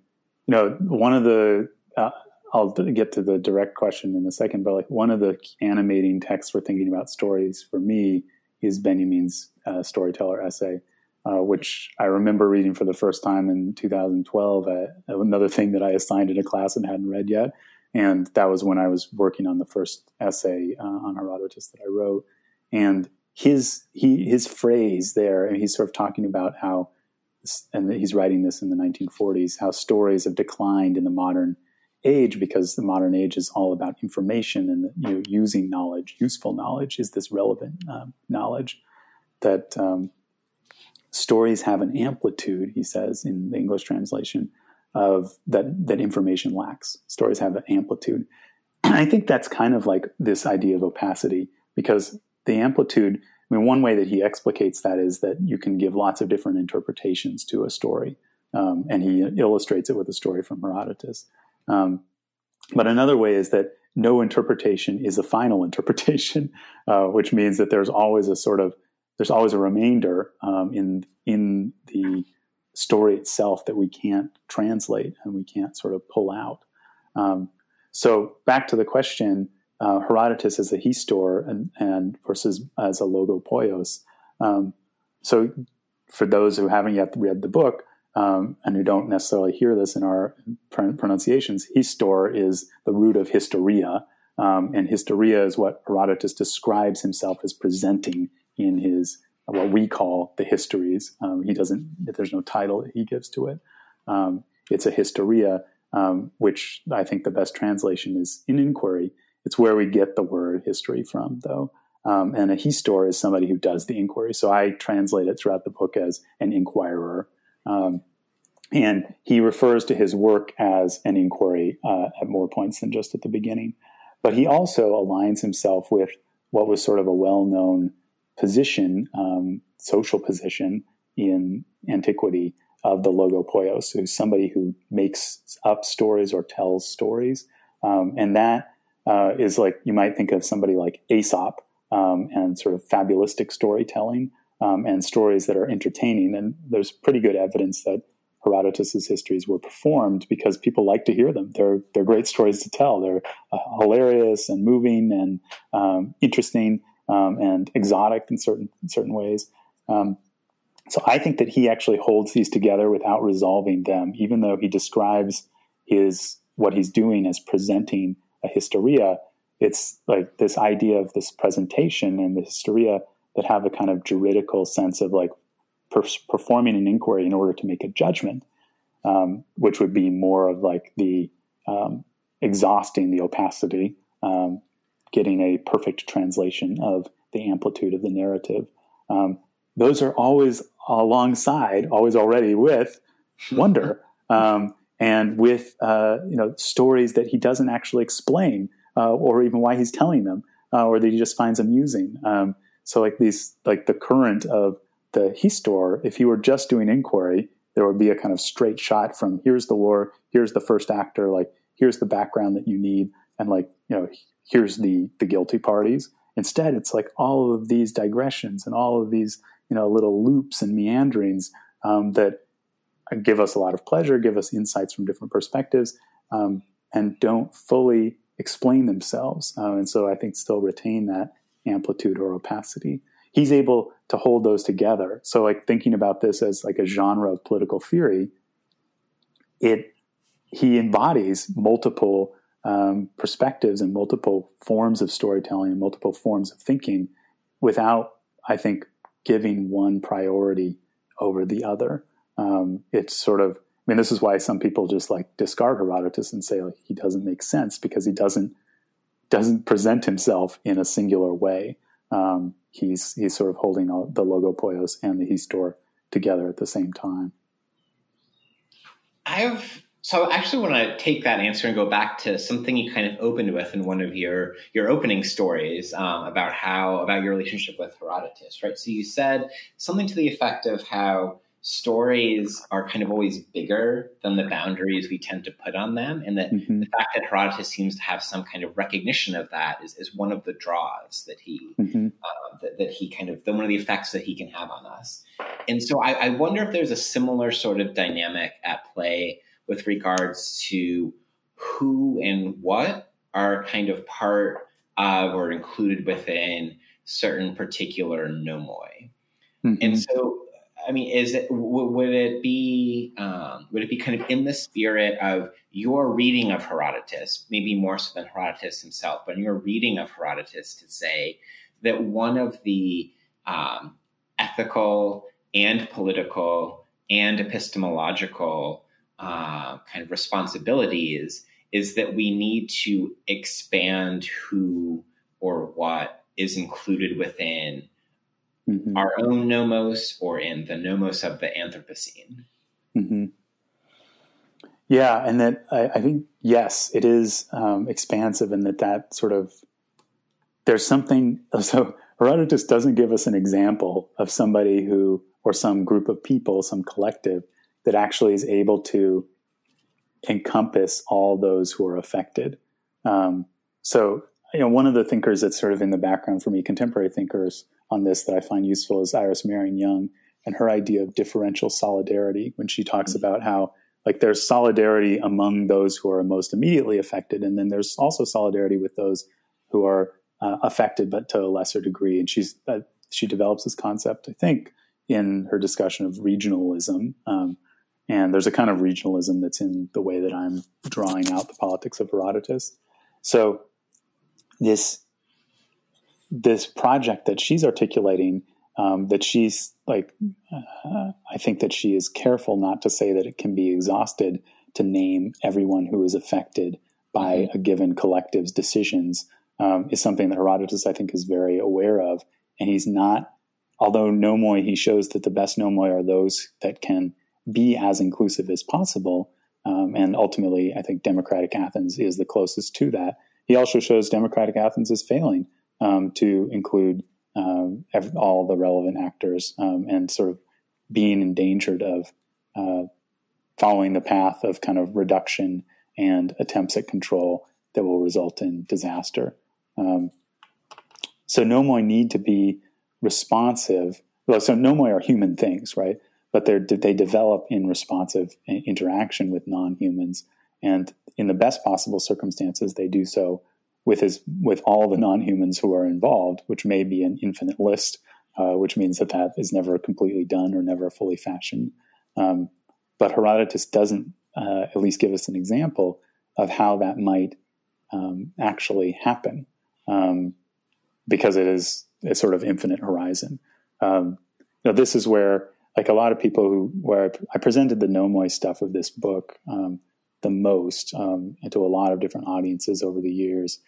you know, one of the, uh, I'll get to the direct question in a second, but like one of the animating texts for thinking about stories for me is Benjamin's uh, storyteller essay, uh, which I remember reading for the first time in 2012. Uh, another thing that I assigned in a class and hadn't read yet. And that was when I was working on the first essay uh, on Herodotus that I wrote. And his he his phrase there, and he's sort of talking about how, and he's writing this in the 1940s, how stories have declined in the modern age because the modern age is all about information and you know, using knowledge, useful knowledge. Is this relevant um, knowledge? That um, stories have an amplitude, he says in the English translation, of that that information lacks. Stories have an amplitude. And I think that's kind of like this idea of opacity because the amplitude. I mean, one way that he explicates that is that you can give lots of different interpretations to a story, um, and he illustrates it with a story from Herodotus. Um, but another way is that no interpretation is a final interpretation, uh, which means that there's always a sort of there's always a remainder um, in in the story itself that we can't translate and we can't sort of pull out. Um, so back to the question, uh, Herodotus as a histor and, and versus as a logopoios. Um, so for those who haven't yet read the book um, and who don't necessarily hear this in our pr- pronunciations, histor is the root of historia, um, and historia is what Herodotus describes himself as presenting in his what we call the histories. Um, he doesn't. There's no title that he gives to it. Um, it's a historia, um, which I think the best translation is in inquiry. It's where we get the word history from, though. Um, and a histor is somebody who does the inquiry. So I translate it throughout the book as an inquirer. Um, and he refers to his work as an inquiry uh, at more points than just at the beginning. But he also aligns himself with what was sort of a well known position, um, social position in antiquity of the logopoios, who's somebody who makes up stories or tells stories. Um, and that uh, is like, you might think of somebody like Aesop um, and sort of fabulistic storytelling um, and stories that are entertaining. And there's pretty good evidence that Herodotus's histories were performed because people like to hear them. They're they're great stories to tell. They're uh, hilarious and moving and um, interesting um, and exotic in certain in certain ways. Um, so I think that he actually holds these together without resolving them, even though he describes his what he's doing as presenting a historia. It's like this idea of this presentation and the historia that have a kind of juridical sense of like per- performing an inquiry in order to make a judgment, um, which would be more of like the um, exhausting the opacity, um, getting a perfect translation of the amplitude of the narrative. Um, those are always alongside, always already with wonder. Um, and with uh, you know stories that he doesn't actually explain uh, or even why he's telling them uh, or that he just finds amusing. Um, so like these like the current of the histor, if you were just doing inquiry, there would be a kind of straight shot from here's the war, here's the first actor, like here's the background that you need, and like you know here's the the guilty parties. Instead, it's like all of these digressions and all of these you know little loops and meanderings um, that give us a lot of pleasure, give us insights from different perspectives, um, and don't fully explain themselves. Uh, and so I think still retain that amplitude or opacity. He's able to hold those together. So like thinking about this as like a genre of political theory, it he embodies multiple um, perspectives and multiple forms of storytelling and multiple forms of thinking without, I think, giving one priority over the other. Um, it's sort of, I mean, this is why some people just like discard Herodotus and say like he doesn't make sense because he doesn't doesn't present himself in a singular way. Um, he's he's sort of holding all, the logopoios and the histor together at the same time. I have so I actually want to take that answer and go back to something you kind of opened with in one of your your opening stories um, about how about your relationship with Herodotus, right? So you said something to the effect of how stories are kind of always bigger than the boundaries we tend to put on them. And that mm-hmm. the fact that Herodotus seems to have some kind of recognition of that is, is one of the draws that he, mm-hmm. uh, that, that, he kind of, the, one of the effects that he can have on us. And so I, I wonder if there's a similar sort of dynamic at play with regards to who and what are kind of part of or included within certain particular nomoi. Mm-hmm. And so I mean, is it would it be um, would it be kind of in the spirit of your reading of Herodotus, maybe more so than Herodotus himself, but in your reading of Herodotus to say that one of the um, ethical and political and epistemological uh, kind of responsibilities is that we need to expand who or what is included within mm-hmm. our own nomos or in the nomos of the Anthropocene. Mm-hmm. Yeah, and that I, I, think yes, it is um, expansive, and that that sort of there's something. So Herodotus doesn't give us an example of somebody who or some group of people, some collective that actually is able to encompass all those who are affected. Um, so, you know, one of the thinkers that's sort of in the background for me, contemporary thinkers, on this that I find useful is Iris Marion Young and her idea of differential solidarity when she talks mm-hmm. about how like there's solidarity among those who are most immediately affected, and then there's also solidarity with those who are uh, affected but to a lesser degree. And she's uh, she develops this concept, I think, in her discussion of regionalism. Um, and there's a kind of regionalism that's in the way that I'm drawing out the politics of Herodotus. So this this project that she's articulating um, that she's like uh, i think that she is careful not to say that it can be exhausted to name everyone who is affected by mm-hmm. a given collective's decisions um, is something that herodotus i think is very aware of. And he's not although nomoi he shows that the best nomoi are those that can be as inclusive as possible um, and ultimately i think democratic athens is the closest to that. He also shows democratic athens is failing um, to include um, all the relevant actors um, and sort of being endangered of uh, following the path of kind of reduction and attempts at control that will result in disaster. Um, so nomoi need to be responsive. Well, so nomoi are human things, right? But they they develop in responsive interaction with non-humans, and in the best possible circumstances, they do so with his with all the non-humans who are involved, which may be an infinite list, uh, which means that that is never completely done or never fully fashioned. Um, but Herodotus doesn't uh, at least give us an example of how that might um, actually happen, um, because it is a sort of infinite horizon. Um, you know, this is where, like a lot of people who, where I presented the nomoi stuff of this book um, the most um, to a lot of different audiences over the years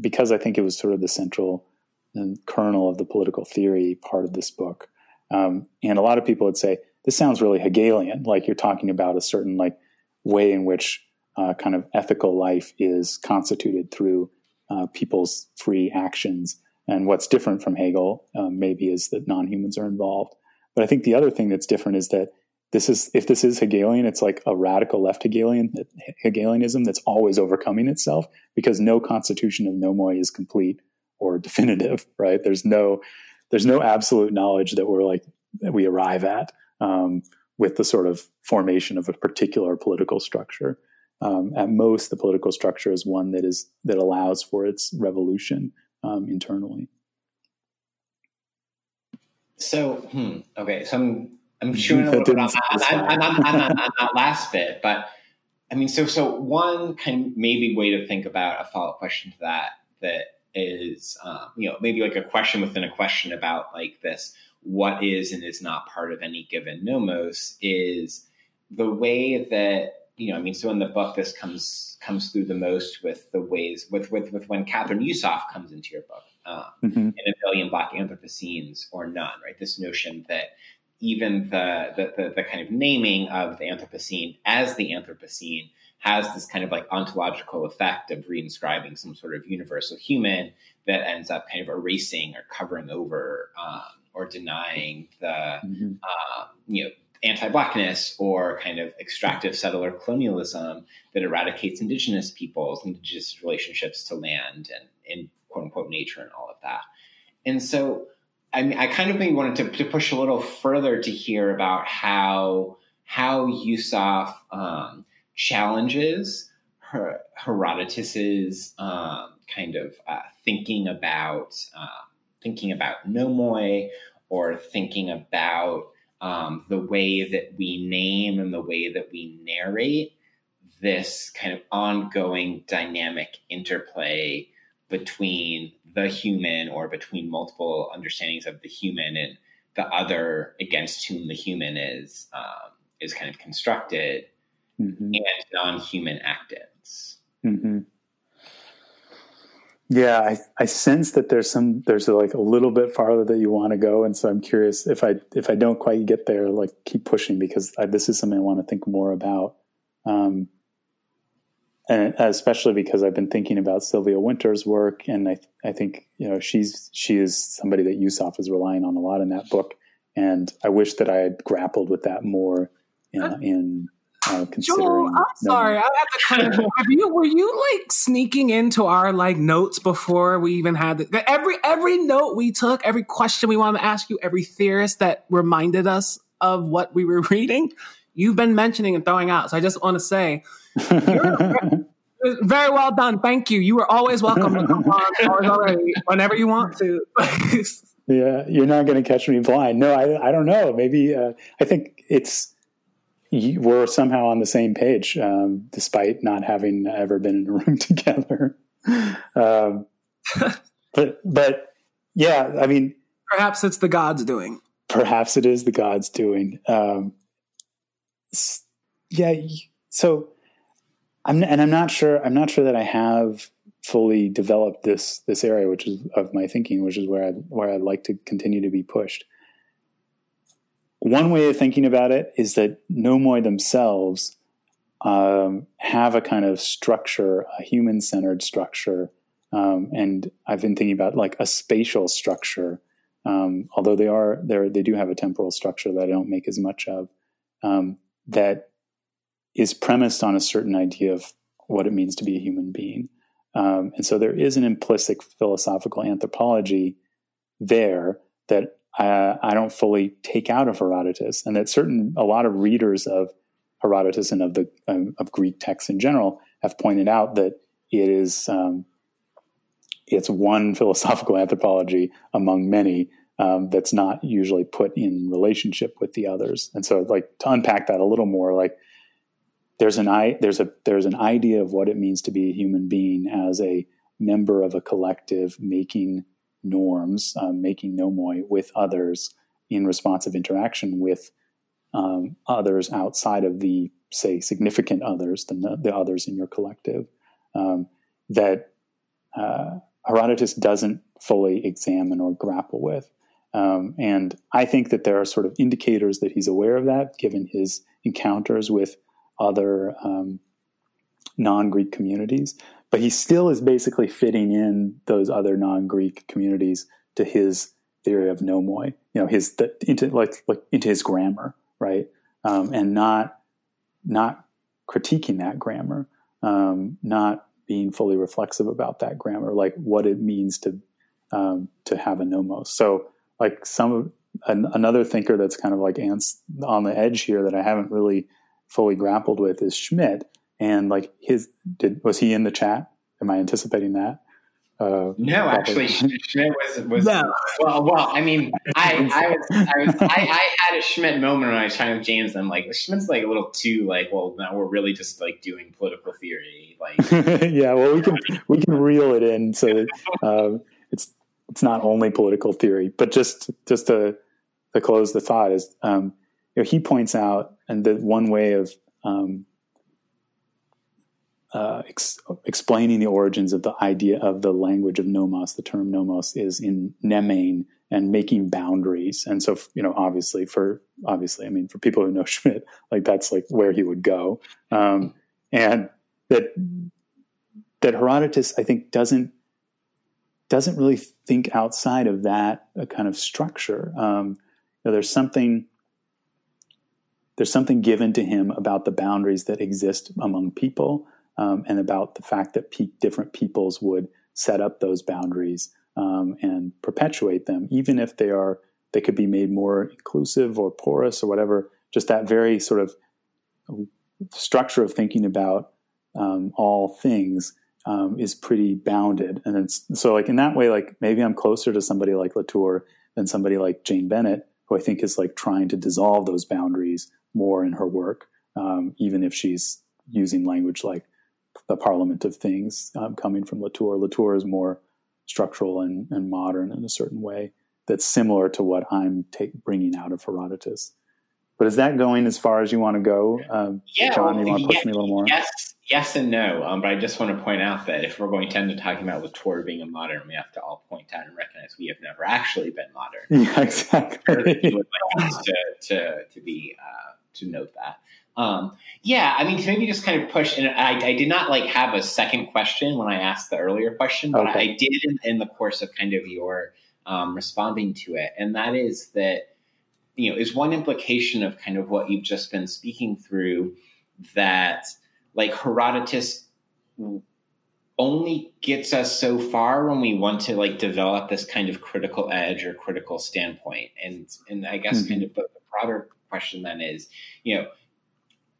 because I think it was sort of the central kernel of the political theory part of this book. Um, and a lot of people would say, this sounds really Hegelian, like you're talking about a certain like way in which uh, kind of ethical life is constituted through uh, people's free actions. And what's different from Hegel um, maybe is that non-humans are involved. But I think the other thing that's different is that this is if this is Hegelian, it's like a radical left Hegelian Hegelianism that's always overcoming itself because no constitution of nomoi is complete or definitive, right? There's no there's no absolute knowledge that we're like that we arrive at um, with the sort of formation of a particular political structure. Um, at most, the political structure is one that is that allows for its revolution um, internally. So, hmm, okay, so I'm I'm chewing a little bit on that, that last bit, but I mean, so so one kind of maybe way to think about a follow up question to that that is um, you know maybe like a question within a question about like this what is and is not part of any given nomos is the way that you know I mean so in the book this comes comes through the most with the ways with with, with when Kathryn Yusof comes into your book um, mm-hmm. in a billion black anthropocenes or none right? This notion that even the, the, the, the, kind of naming of the Anthropocene as the Anthropocene has this kind of like ontological effect of reinscribing some sort of universal human that ends up kind of erasing or covering over um, or denying the mm-hmm. um, you know anti-blackness or kind of extractive settler colonialism that eradicates indigenous peoples, indigenous relationships to land and in quote unquote nature and all of that. And so I mean, I kind of maybe wanted to, to push a little further to hear about how how Yusof um, challenges her, Herodotus's um, kind of uh, thinking about uh, thinking about nomoi or thinking about um, the way that we name and the way that we narrate this kind of ongoing dynamic interplay between the human or between multiple understandings of the human and the other against whom the human is um, is kind of constructed mm-hmm. and non-human actants. Mm-hmm. Yeah, I, I sense that there's some there's like a little bit farther that you want to go, and so I'm curious if I if I don't quite get there, like keep pushing because I, this is something I want to think more about. Um, and especially because I've been thinking about Sylvia Wynter's work, and I, I think you know she's she is somebody that Yusof is relying on a lot in that book, and I wish that I had grappled with that more in, uh, in uh. Joel, I'm sorry, I have to kind of. You were you like sneaking into our like notes before we even had the, every every note we took, every question we wanted to ask you, every theorist that reminded us of what we were reading, you've been mentioning and throwing out. So I just want to say very well done. Thank you. You are always welcome to come on whenever you want to. yeah, you're not going to catch me blind. No, I, I don't know. Maybe uh, I think it's we're somehow on the same page, um, despite not having ever been in a room together. Um, but but yeah, I mean, perhaps it's the gods doing. Perhaps it is the gods doing. Um, yeah, so I'm and I'm not sure. I'm not sure that I have fully developed this this area, which is of my thinking, which is where I where I'd like to continue to be pushed. One way of thinking about it is that nomoi themselves um, have a kind of structure, a human centered structure, um, and I've been thinking about like a spatial structure. Um, although they are they they do have a temporal structure that I don't make as much of. Um, that is premised on a certain idea of what it means to be a human being. Um, and so there is an implicit philosophical anthropology there that uh, I don't fully take out of Herodotus, and that certain a lot of readers of Herodotus and of the um, of Greek texts in general have pointed out that it is um, it's one philosophical anthropology among many um, that's not usually put in relationship with the others. And so, like to unpack that a little more, like there's an I, there's a there's an idea of what it means to be a human being as a member of a collective making norms, um, making nomoi with others in responsive interaction with um, others outside of the say significant others, the, the others in your collective. Um, that uh, Herodotus doesn't fully examine or grapple with. Um, and I think that there are sort of indicators that he's aware of that, given his encounters with other um, non-Greek communities, but he still is basically fitting in those other non-Greek communities to his theory of nomoi, you know, his the, into like like into his grammar, right? Um, and not not critiquing that grammar, um, not being fully reflexive about that grammar, like what it means to um, to have a nomos. So, like some an, another thinker that's kind of like ants on the edge here that I haven't really fully grappled with is Schmitt, and like his did was he in the chat? Am I anticipating that? Uh, no, actually, Schmitt was was no. well. Well, I mean, I I was I was I, I, had a Schmitt moment when I was trying with James. I'm like, Schmitt's like a little too like, well, now we're really just like doing political theory. Like, yeah, well, we can we can reel it in so that um, it's it's not only political theory, but just just to to close the thought is, um, you know, he points out and that one way of um, uh, ex- explaining the origins of the idea of the language of nomos, the term nomos, is in nemein and making boundaries. And so, you know, obviously, for obviously, I mean, for people who know Schmitt, like that's like where he would go, um, and that that Herodotus, I think, doesn't doesn't really think outside of that uh, kind of structure. Um, you know, there's something there's something given to him about the boundaries that exist among people um, and about the fact that pe- different peoples would set up those boundaries um, and perpetuate them, even if they are they could be made more inclusive or porous or whatever. Just that very sort of structure of thinking about um, all things um, is pretty bounded, and it's, so like in that way, like maybe I'm closer to somebody like Latour than somebody like Jane Bennett, who I think is like trying to dissolve those boundaries more in her work, um, even if she's using language like the parliament of things um, coming from Latour. Latour is more structural and, and, modern in a certain way that's similar to what I'm take, bringing out of Herodotus. But is that going as far as you want to go? Um, yeah, John, well, you want to push yes, me a little more? Yes, yes and no. Um, but I just want to point out that if we're going to end up talking about Latour being a modern, we have to all point out and recognize we have never actually been modern. Yeah, exactly. to, to, to be uh, to note that. Um, yeah, I mean, to maybe just kind of push, and I, I, did not like have a second question when I asked the earlier question, but okay. I did in, in, the course of kind of your um, responding to it, and that is that you know is one implication of kind of what you've just been speaking through that like Herodotus only gets us so far when we want to like develop this kind of critical edge or critical standpoint, and and I guess mm-hmm. kind of the, the broader question then is you know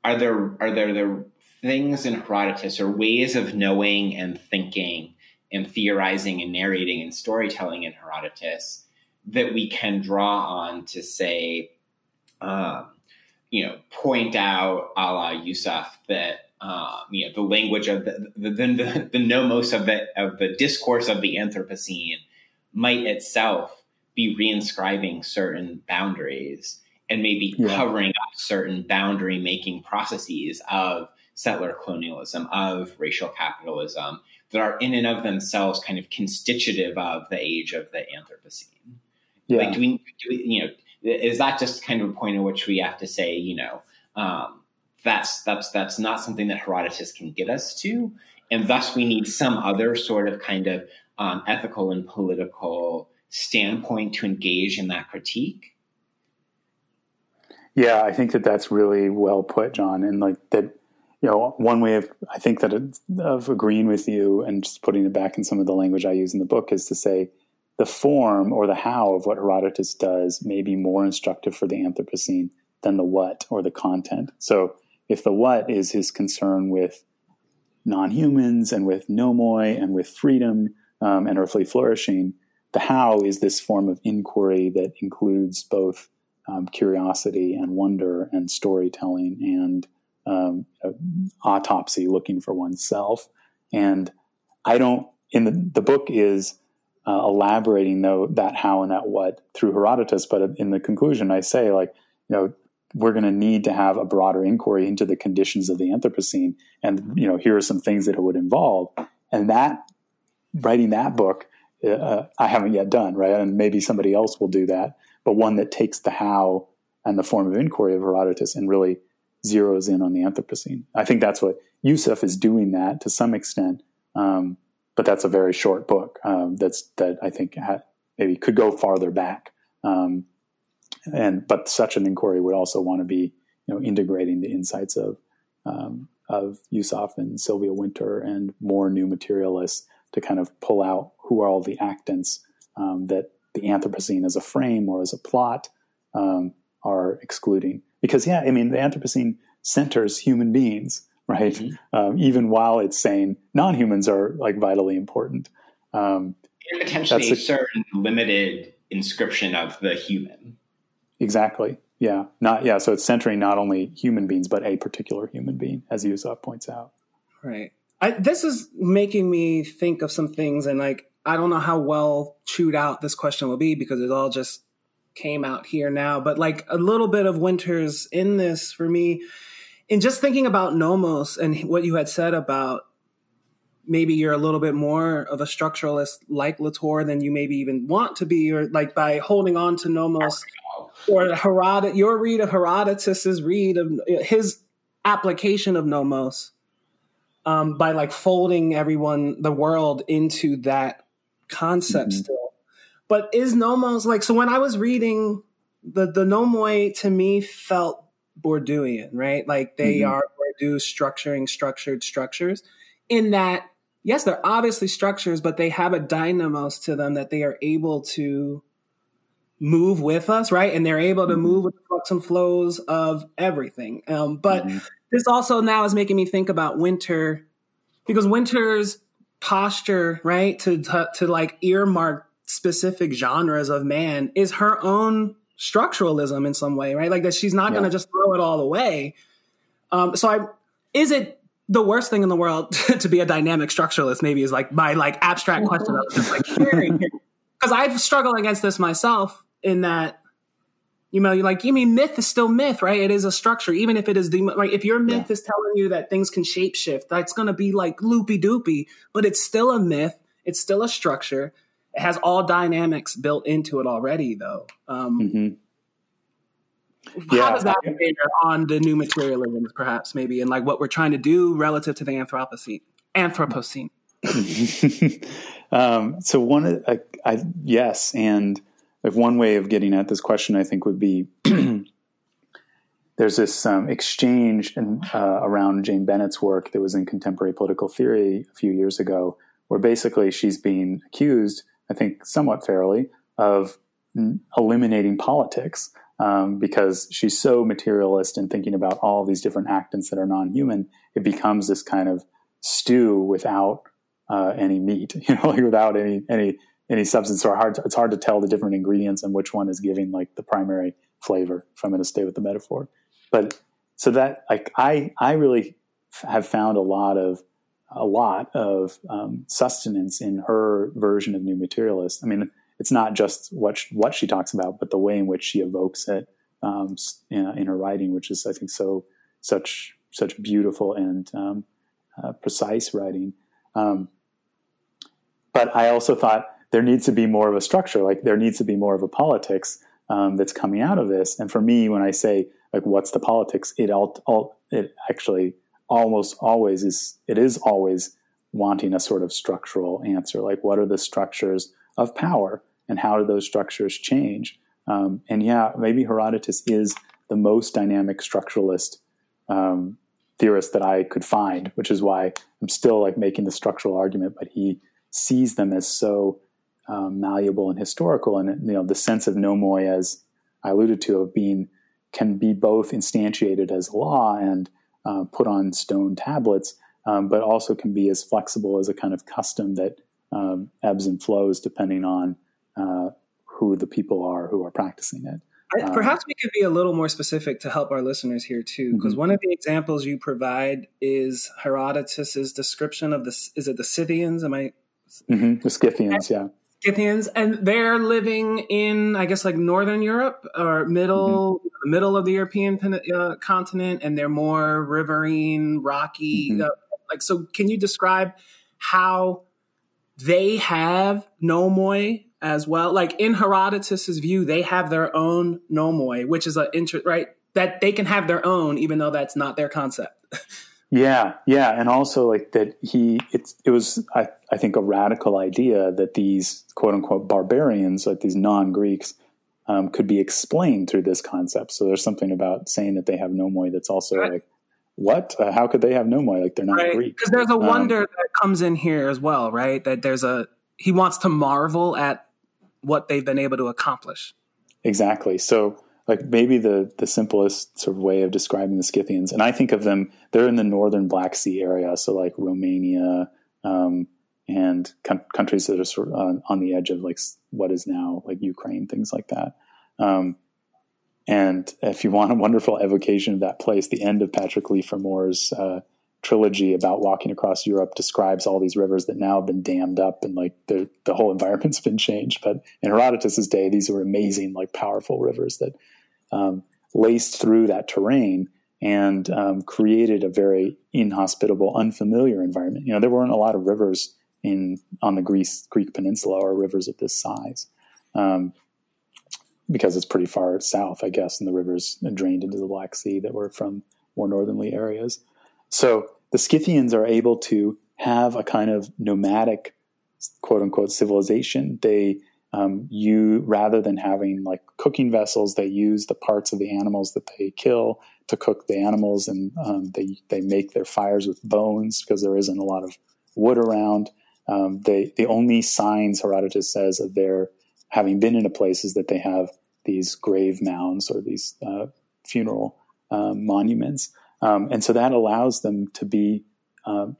are there are there there things in Herodotus or ways of knowing and thinking and theorizing and narrating and storytelling in Herodotus that we can draw on to say, um, you know, point out a la Yusof that um, you know the language of the the, the the nomos of the of the discourse of the Anthropocene might itself be reinscribing certain boundaries and maybe yeah. covering up certain boundary making processes of settler colonialism, of racial capitalism that are in and of themselves kind of constitutive of the age of the Anthropocene. Yeah. Like, do we, do we, you know, is that just kind of a point at which we have to say, you know, um, that's that's that's not something that Herodotus can get us to, and thus we need some other sort of kind of um, ethical and political standpoint to engage in that critique. Yeah, I think that that's really well put, John. And like that, you know, one way of I think that of agreeing with you and just putting it back in some of the language I use in the book is to say the form or the how of what Herodotus does may be more instructive for the Anthropocene than the what or the content. So if the what is his concern with non-humans and with nomoi and with freedom um, and earthly flourishing, the how is this form of inquiry that includes both um, curiosity and wonder and storytelling and um, autopsy, looking for oneself. And I don't. In the the book is uh, elaborating though that how and that what through Herodotus, but in the conclusion, I say like you know we're going to need to have a broader inquiry into the conditions of the Anthropocene, and you know here are some things that it would involve, and that writing that book. Uh, I haven't yet done right, and maybe somebody else will do that but one that takes the how and the form of inquiry of Herodotus and really zeroes in on the Anthropocene. I think that's what Yusof is doing that to some extent, um, but that's a very short book. Um, that's that I think ha- maybe could go farther back. Um, and but such an inquiry would also want to be you know integrating the insights of um, of Yusof and Sylvia Wynter and more new materialists to kind of pull out who are all the actants um, that the Anthropocene as a frame or as a plot um, are excluding. Because yeah, I mean the Anthropocene centers human beings, right? Mm-hmm. Um, even while it's saying non-humans are like vitally important. Um, and potentially a certain limited inscription of the human. Exactly. Yeah. Not yeah. So it's centering not only human beings but a particular human being, as Yusof points out. Right. I, this is making me think of some things, and like I don't know how well chewed out this question will be because it all just came out here now. But like a little bit of Wynter's in this for me, in just thinking about Nomos and what you had said about maybe you're a little bit more of a structuralist like Latour than you maybe even want to be, or like by holding on to Nomos or Herod- your read of Herodotus's read of his application of Nomos um, by like folding everyone, the world into that concept mm-hmm. still. But is Nomos like, so when I was reading the, the Nomoi to me felt Bourdieuian, right? Like they mm-hmm. are Bourdieu structuring structured structures in that yes, they're obviously structures, but they have a dynamos to them that they are able to move with us, right? And they're able to mm-hmm. move with the flux and flows of everything. Um, but mm-hmm. this also now is making me think about Wynter because Wynter's posture, right, to, to, to like earmark specific genres of man is her own structuralism in some way, right? Like that she's not yeah. going to just throw it all away. Um, so I is it the worst thing in the world to be a dynamic structuralist maybe is like my like abstract question of just like sharing because I've struggled against this myself in that you know you're like you mean myth is still myth right it is a structure even if it is the like if your myth yeah. is telling you that things can shapeshift that's going to be like loopy doopy but it's still a myth it's still a structure it has all dynamics built into it already though um, mm-hmm how yeah. does that on the new materialism, perhaps, maybe, and like what we're trying to do relative to the Anthropocene? Anthropocene. um, so one, I, I, yes, and like one way of getting at this question, I think, would be there's this um, exchange in, uh, around Jane Bennett's work that was in Contemporary Political Theory a few years ago, where basically she's being accused, I think, somewhat fairly, of eliminating politics um, because she's so materialist and thinking about all these different actants that are non-human, it becomes this kind of stew without uh, any meat, you know, like without any any any substance. So hard to, it's hard to tell the different ingredients and which one is giving like the primary flavor. If I'm going to stay with the metaphor, but so that like I I really have found a lot of a lot of um, sustenance in her version of new materialist. I mean, it's not just what she, what she talks about, but the way in which she evokes it um, in, in, her writing, which is I think so such such beautiful and um, uh, precise writing. Um, but I also thought there needs to be more of a structure, like there needs to be more of a politics um, that's coming out of this. And for me, when I say like what's the politics, it all, all it actually almost always is it is always wanting a sort of structural answer, like what are the structures of power and how do those structures change. Um, and yeah, maybe Herodotus is the most dynamic structuralist um, theorist that I could find, which is why I'm still like making the structural argument. But he sees them as so um, malleable and historical, and you know the sense of nomoi, as I alluded to, of being can be both instantiated as law and uh, put on stone tablets, um, but also can be as flexible as a kind of custom that um, ebbs and flows depending on uh, who the people are who are practicing it. Um, Perhaps we could be a little more specific to help our listeners here too, because mm-hmm. one of the examples you provide is Herodotus's description of the is it the Scythians? Am I mm-hmm. the Scythians? Yeah, Scythians, and they're living in I guess like northern Europe or middle mm-hmm. middle of the European uh, continent, and they're more riverine, rocky. Mm-hmm. Uh, like, so can you describe how they have nomoi as well. Like in Herodotus's view, they have their own nomoi, which is an interest, right? that they can have their own, even though that's not their concept. Yeah, yeah, and also like that he it's it was I, I think a radical idea that these quote unquote barbarians, like these non Greeks, um, could be explained through this concept. So there's something about saying that they have nomoi that's also right. like what? Uh, how could they have nomoi? Like they're not right. Greek. Because there's a um, wonder um, that comes in here as well, right? That there's a he wants to marvel at what they've been able to accomplish. Exactly. So like maybe the the simplest sort of way of describing the Scythians, and I think of them. They're in the northern Black Sea area, so like Romania um, and com- countries that are sort of on, on, the edge of like what is now like Ukraine, things like that. Um, and if you want a wonderful evocation of that place, the end of Patrick Leigh Fermore's uh, trilogy about walking across Europe describes all these rivers that now have been dammed up and like the the whole environment's been changed. But in Herodotus's day, these were amazing, like powerful rivers that um, laced through that terrain and um, created a very inhospitable, unfamiliar environment. You know, there weren't a lot of rivers in on the Greece Greek peninsula or rivers of this size. Um, because it's pretty far south, I guess, and the rivers drained into the Black Sea that were from more northerly areas. So the Scythians are able to have a kind of nomadic, quote unquote, civilization. They um, you rather than having like cooking vessels, they use the parts of the animals that they kill to cook the animals, and um, they they make their fires with bones because there isn't a lot of wood around. Um, they the only signs Herodotus says of their having been in a place is that they have these grave mounds or these uh, funeral um, monuments, um, and so that allows them to be um,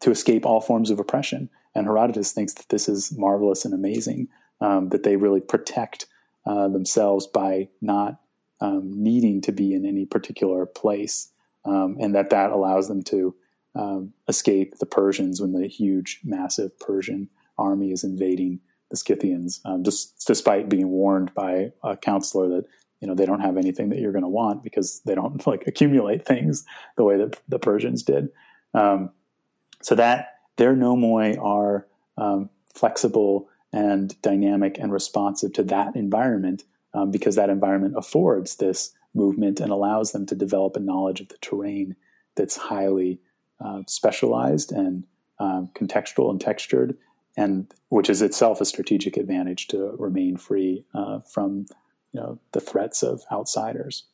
to escape all forms of oppression. And Herodotus thinks that this is marvelous and amazing um, that they really protect uh, themselves by not um, needing to be in any particular place, um, and that that allows them to um, escape the Persians when the huge, massive Persian army is invading the Scythians, um, just despite being warned by a counselor that you know they don't have anything that you're going to want because they don't like accumulate things the way that the Persians did. Um, so that their nomoi are flexible and dynamic and responsive to that environment um, because that environment affords this movement and allows them to develop a knowledge of the terrain that's highly uh, specialized and um, contextual and textured, and which is itself a strategic advantage to remain free uh, from you know the threats of outsiders.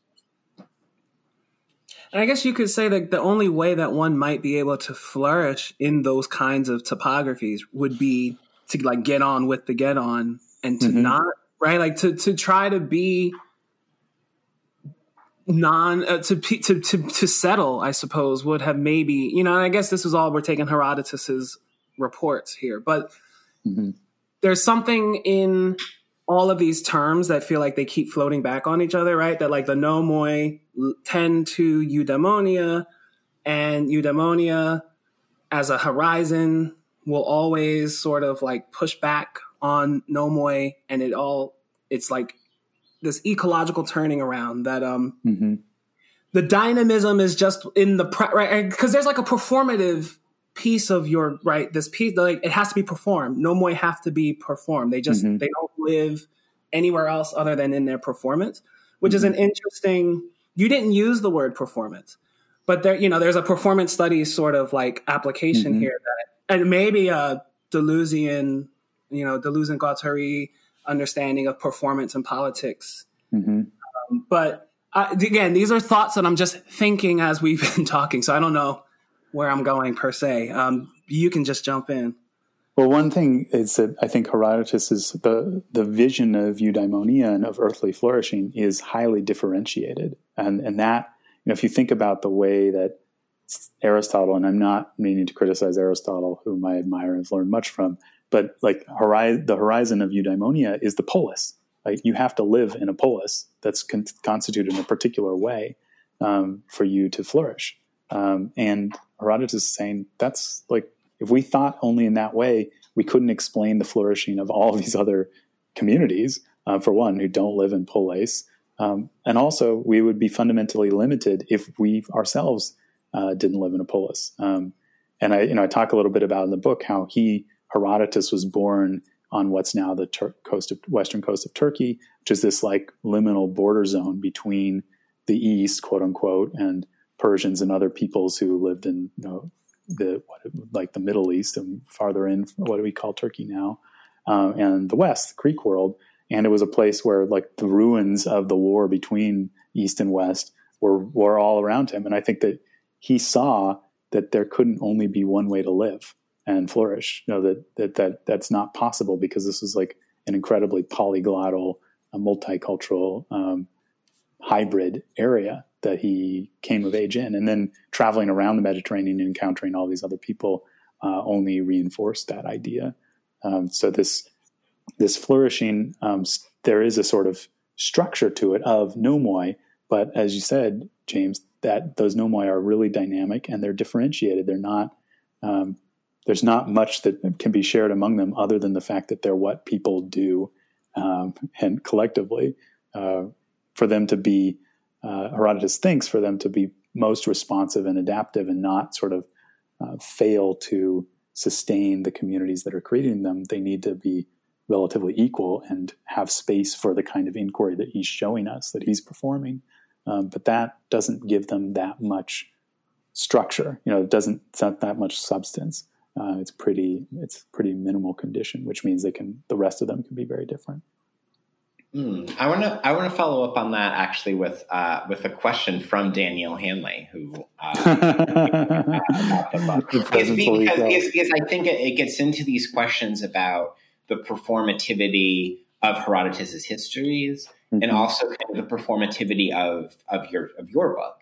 And I guess you could say that the only way that one might be able to flourish in those kinds of topographies would be to like get on with the get on and to mm-hmm. not right like to to try to be non uh, to, to to to settle i suppose would have maybe you know i guess this is all we're taking herodotus's reports here but mm-hmm. there's something in all of these terms that feel like they keep floating back on each other right that like the nomoi tend to eudaimonia and eudaimonia as a horizon will always sort of like push back on nomoi and it all it's like this ecological turning around that um mm-hmm. the dynamism is just in the right because there's like a performative piece of your right this piece like it has to be performed nomoi have to be performed they just mm-hmm. they don't live anywhere else other than in their performance which mm-hmm. is an interesting you didn't use the word performance but there you know there's a performance studies sort of like application mm-hmm. here that and maybe a Deleuzian, you know, Deleuzian Guattari understanding of performance and politics. Mm-hmm. Um, but uh, again, these are thoughts that I'm just thinking as we've been talking. So I don't know where I'm going per se. Um, you can just jump in. Well, one thing is that I think Herodotus is the the vision of eudaimonia and of earthly flourishing is highly differentiated, and and that you know if you think about the way that Aristotle, and I'm not meaning to criticize Aristotle, whom I admire and have learned much from, but like hori- the horizon of eudaimonia is the polis. Right? You have to live in a polis that's con- constituted in a particular way um, for you to flourish. Um, and Herodotus is saying that's like if we thought only in that way, we couldn't explain the flourishing of all of these other communities. Uh, for one, who don't live in polis, um, and also we would be fundamentally limited if we ourselves uh, didn't live in a polis. Um, and I, you know, I talk a little bit about in the book how he Herodotus was born on what's now the Tur- coast of western coast of Turkey, which is this like liminal border zone between the East, quote unquote, and Persians and other peoples who lived in you know, the what, like the Middle East and farther in, what do we call Turkey now, um, and the West, the Greek world, and it was a place where like the ruins of the war between East and West were were all around him, and I think that he saw that there couldn't only be one way to live and flourish. You know that that that that's not possible because this is like an incredibly polyglottal, a multicultural, um, hybrid area that he came of age in, and then traveling around the Mediterranean and encountering all these other people uh, only reinforced that idea. Um, so this this flourishing, um, there is a sort of structure to it of nomoi, but as you said, James, that those nomoi are really dynamic and they're differentiated. They're not um, there's not much that can be shared among them other than the fact that they're what people do um, and collectively uh, for them to be uh, herodotus thinks for them to be most responsive and adaptive and not sort of uh, fail to sustain the communities that are creating them they need to be relatively equal and have space for the kind of inquiry that he's showing us that he's performing um, but that doesn't give them that much structure you know it doesn't it's not that much substance. Uh, it's pretty it's pretty minimal condition, which means they can the rest of them can be very different. Mm, I want to I want to follow up on that actually with uh, with a question from Danielle Hanley, who uh, because, is, is I think it, it, gets into these questions about the performativity of Herodotus's histories mm-hmm. and also kind of the performativity of of your of your book.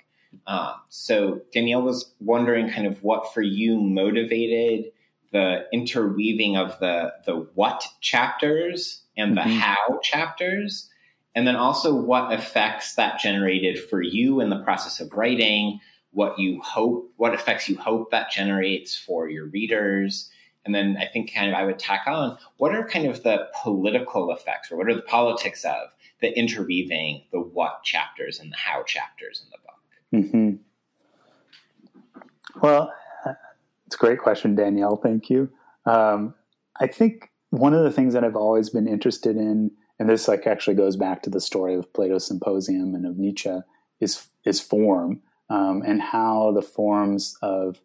Um, so Danielle was wondering kind of what for you motivated the interweaving of the the what chapters and the mm-hmm. how chapters, and then also what effects that generated for you in the process of writing, what you hope, what effects you hope that generates for your readers. And then I think kind of I would tack on what are kind of the political effects or what are the politics of the interweaving the what chapters and the how chapters in the book? Mm-hmm. Well, it's a great question, Danielle. Thank you. Um, I think one of the things that I've always been interested in, and this like actually goes back to the story of Plato's Symposium and of Nietzsche, is is form um, and how the forms of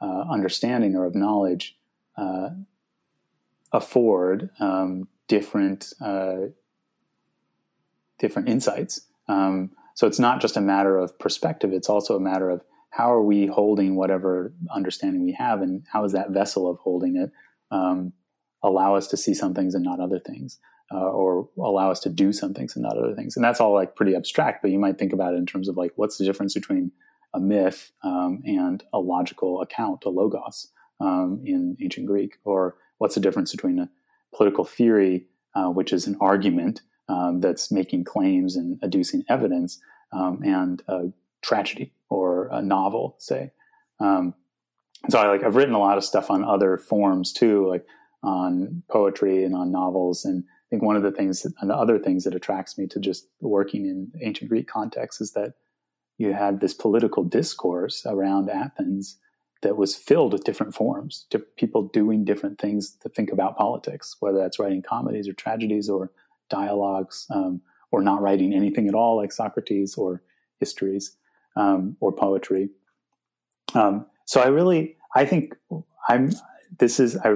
uh, understanding or of knowledge uh, afford um, different uh, different insights. Um, so it's not just a matter of perspective, it's also a matter of how are we holding whatever understanding we have and how is that vessel of holding it um, allow us to see some things and not other things uh, or allow us to do some things and not other things and that's all like pretty abstract but you might think about it in terms of like what's the difference between a myth um, and a logical account a logos um, in ancient greek or what's the difference between a political theory uh, which is an argument um, that's making claims and adducing evidence, um, and a tragedy or a novel, say. Um, so I like I've written a lot of stuff on other forms too, like on poetry and on novels. And I think one of the things that, and the other things that attracts me to just working in ancient Greek context is that you had this political discourse around Athens that was filled with different forms, people doing different things to think about politics, whether that's writing comedies or tragedies or dialogues, um, or not writing anything at all, like Socrates, or histories, um, or poetry. Um, so I really, I think I'm. This is I,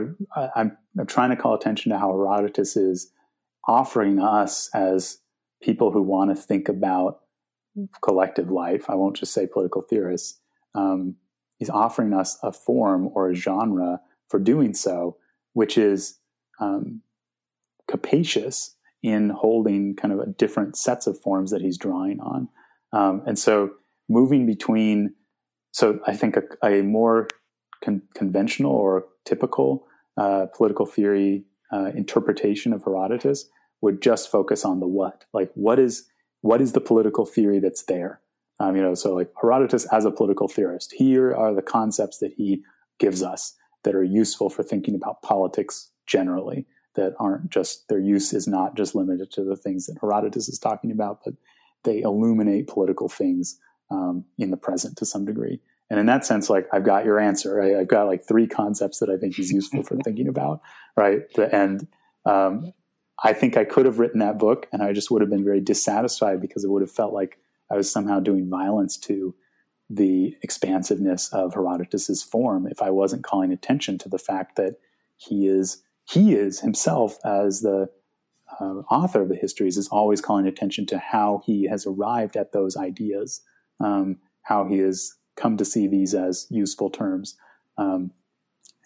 I'm, I'm trying to call attention to how Herodotus is offering us as people who want to think about collective life. I won't just say political theorists. Um, he's offering us a form or a genre for doing so, which is um, capacious in holding kind of different sets of forms that he's drawing on. Um, and so moving between, so I think a, a more con- conventional or typical uh, political theory uh, interpretation of Herodotus would just focus on the what, like what is what is the political theory that's there. Um, you know, so like Herodotus as a political theorist, here are the concepts that he gives us that are useful for thinking about politics generally that aren't just their use is not just limited to the things that Herodotus is talking about, but they illuminate political things um, in the present to some degree. And in that sense, like I've got your answer. Right? I've got like three concepts that I think is useful for thinking about. Right, and um, I think I could have written that book, and I just would have been very dissatisfied because it would have felt like I was somehow doing violence to the expansiveness of Herodotus's form if I wasn't calling attention to the fact that he is he is himself as the uh, author of the histories is always calling attention to how he has arrived at those ideas, um, how he has come to see these as useful terms, um,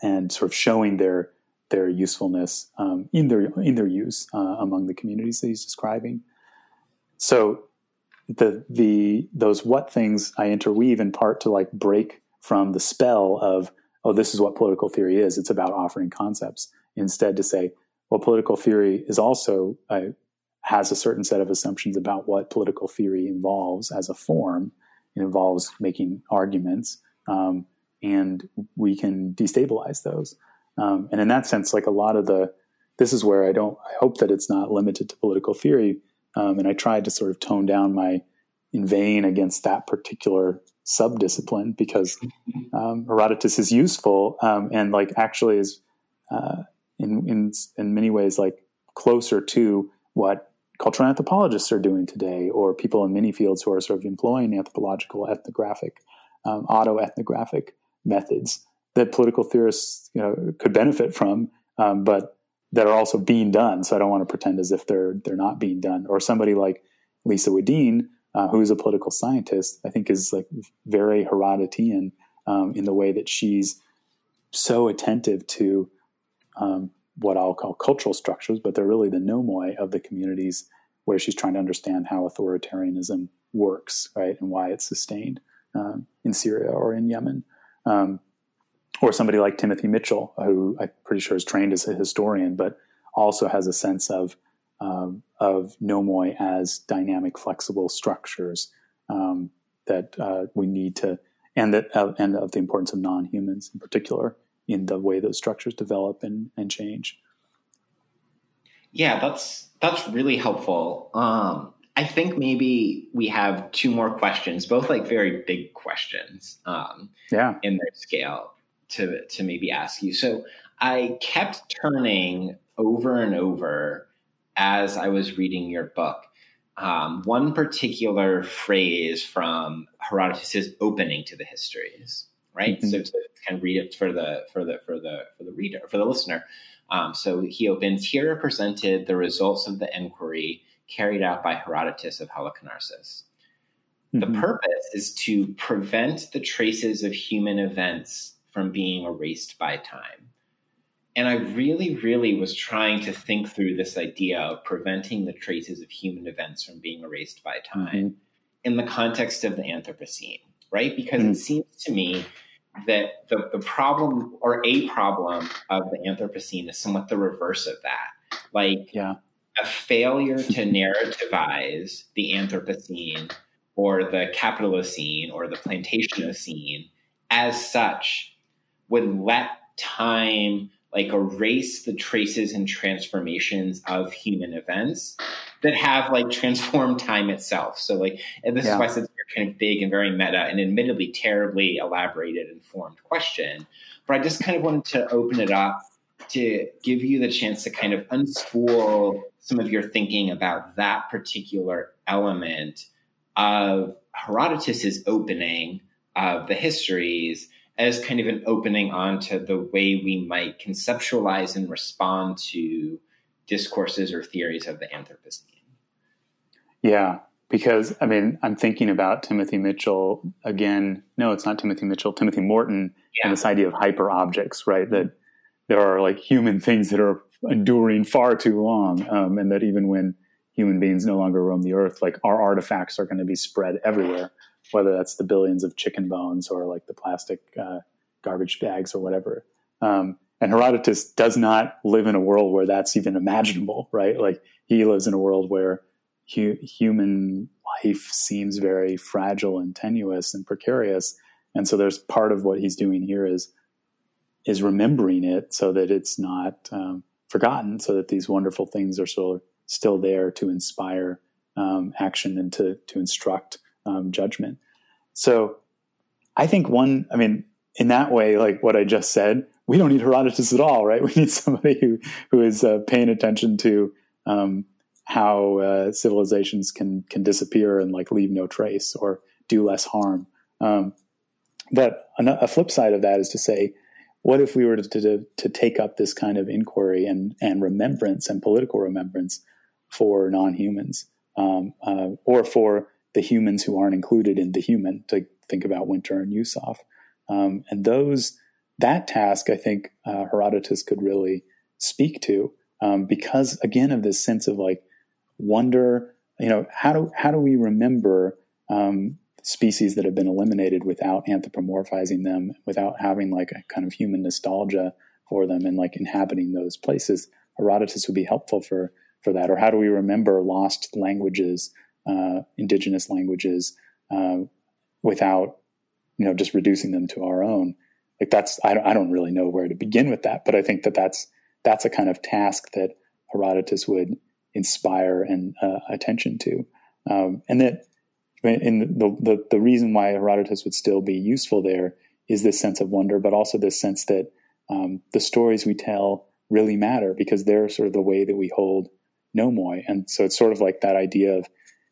and sort of showing their their usefulness um, in their in their use uh, among the communities that he's describing. So the the those what things I interweave in part to like break from the spell of oh this is what political theory is. It's about offering concepts instead to say well political theory is also uh, has a certain set of assumptions about what political theory involves as a form. It involves making arguments. Um, and we can destabilize those. Um, and in that sense, like a lot of the, this is where I don't, I hope that it's not limited to political theory. Um, and I tried to sort of tone down my inveighing against that particular subdiscipline because um, Herodotus is useful um, and like actually is uh, in, in, in many ways like closer to what cultural anthropologists are doing today or people in many fields who are sort of employing anthropological ethnographic um, autoethnographic methods that political theorists you know could benefit from, um, but that are also being done. So I don't want to pretend as if they're they're not being done. Or somebody like Lisa Wedeen, uh, who is a political scientist, I think is like very Herodotian um, in the way that she's so attentive to um, what I'll call cultural structures, but they're really the nomoi of the communities where she's trying to understand how authoritarianism works, right, and why it's sustained um, in Syria or in Yemen. Um, or somebody like Timothy Mitchell, who I'm pretty sure is trained as a historian, but also has a sense of um, of nomoi as dynamic, flexible structures um, that uh, we need to, and that uh, and of the importance of non-humans in particular in the way those structures develop and, and change. Yeah, that's that's really helpful. Um, I think maybe we have two more questions, both like very big questions. Um, yeah, in their scale to to maybe ask you. So I kept turning over and over as I was reading your book. Um, one particular phrase from Herodotus' opening to the histories, right? Mm-hmm. So to kind of read it for the for the for the for the reader for the listener. Um, so he opens here are presented the results of the inquiry carried out by Herodotus of Halicarnassus. Mm-hmm. The purpose is to prevent the traces of human events from being erased by time. And I really, really was trying to think through this idea of preventing the traces of human events from being erased by time mm-hmm. in the context of the Anthropocene, right? Because mm-hmm. it seems to me that the, the problem or a problem of the Anthropocene is somewhat the reverse of that. Like, yeah a failure to narrativize the Anthropocene or the Capitalocene or the Plantationocene as such would let time like erase the traces and transformations of human events that have like transformed time itself. So like, and this yeah. is why I said it's kind of big and very meta and admittedly terribly elaborated and formed question. But I just kind of wanted to open it up to give you the chance to kind of unspool some of your thinking about that particular element of Herodotus's opening of the histories as kind of an opening onto the way we might conceptualize and respond to discourses or theories of the Anthropocene. Yeah, because I mean, I'm thinking about Timothy Mitchell again. No, it's not Timothy Mitchell, Timothy Morton, yeah. and this idea of hyper objects, right? That there are like human things that are enduring far too long, um, and that even when human beings no longer roam the earth, like our artifacts are going to be spread everywhere, whether that's the billions of chicken bones or like the plastic uh, garbage bags or whatever. Um, and Herodotus does not live in a world where that's even imaginable, right? Like he lives in a world where hu- human life seems very fragile and tenuous and precarious. And so there's part of what he's doing here is is remembering it so that it's not um, forgotten, so that these wonderful things are still still there to inspire um, action and to to instruct um, judgment. So, I think one, I mean, in that way, like what I just said, we don't need Herodotus at all, right? We need somebody who who is uh, paying attention to um, how uh, civilizations can can disappear and like leave no trace or do less harm. Um, but a, flip side of that is to say, what if we were to, to, to take up this kind of inquiry and and remembrance and political remembrance for non-humans um, uh, or for the humans who aren't included in the human to think about Wynter and Yusof. Um, and those that task, I think uh, Herodotus could really speak to um, because again of this sense of like wonder. You know, how do how do we remember um, species that have been eliminated without anthropomorphizing them, without having like a kind of human nostalgia for them and like inhabiting those places? Herodotus would be helpful for for that. Or how do we remember lost languages, uh, indigenous languages, uh, without you know just reducing them to our own? Like that's I don't, I don't really know where to begin with that, but I think that that's that's a kind of task that Herodotus would inspire and uh, attention to, um, and that in the, the the reason why Herodotus would still be useful there is this sense of wonder, but also this sense that um, the stories we tell really matter because they're sort of the way that we hold nomoi. And so it's sort of like that idea of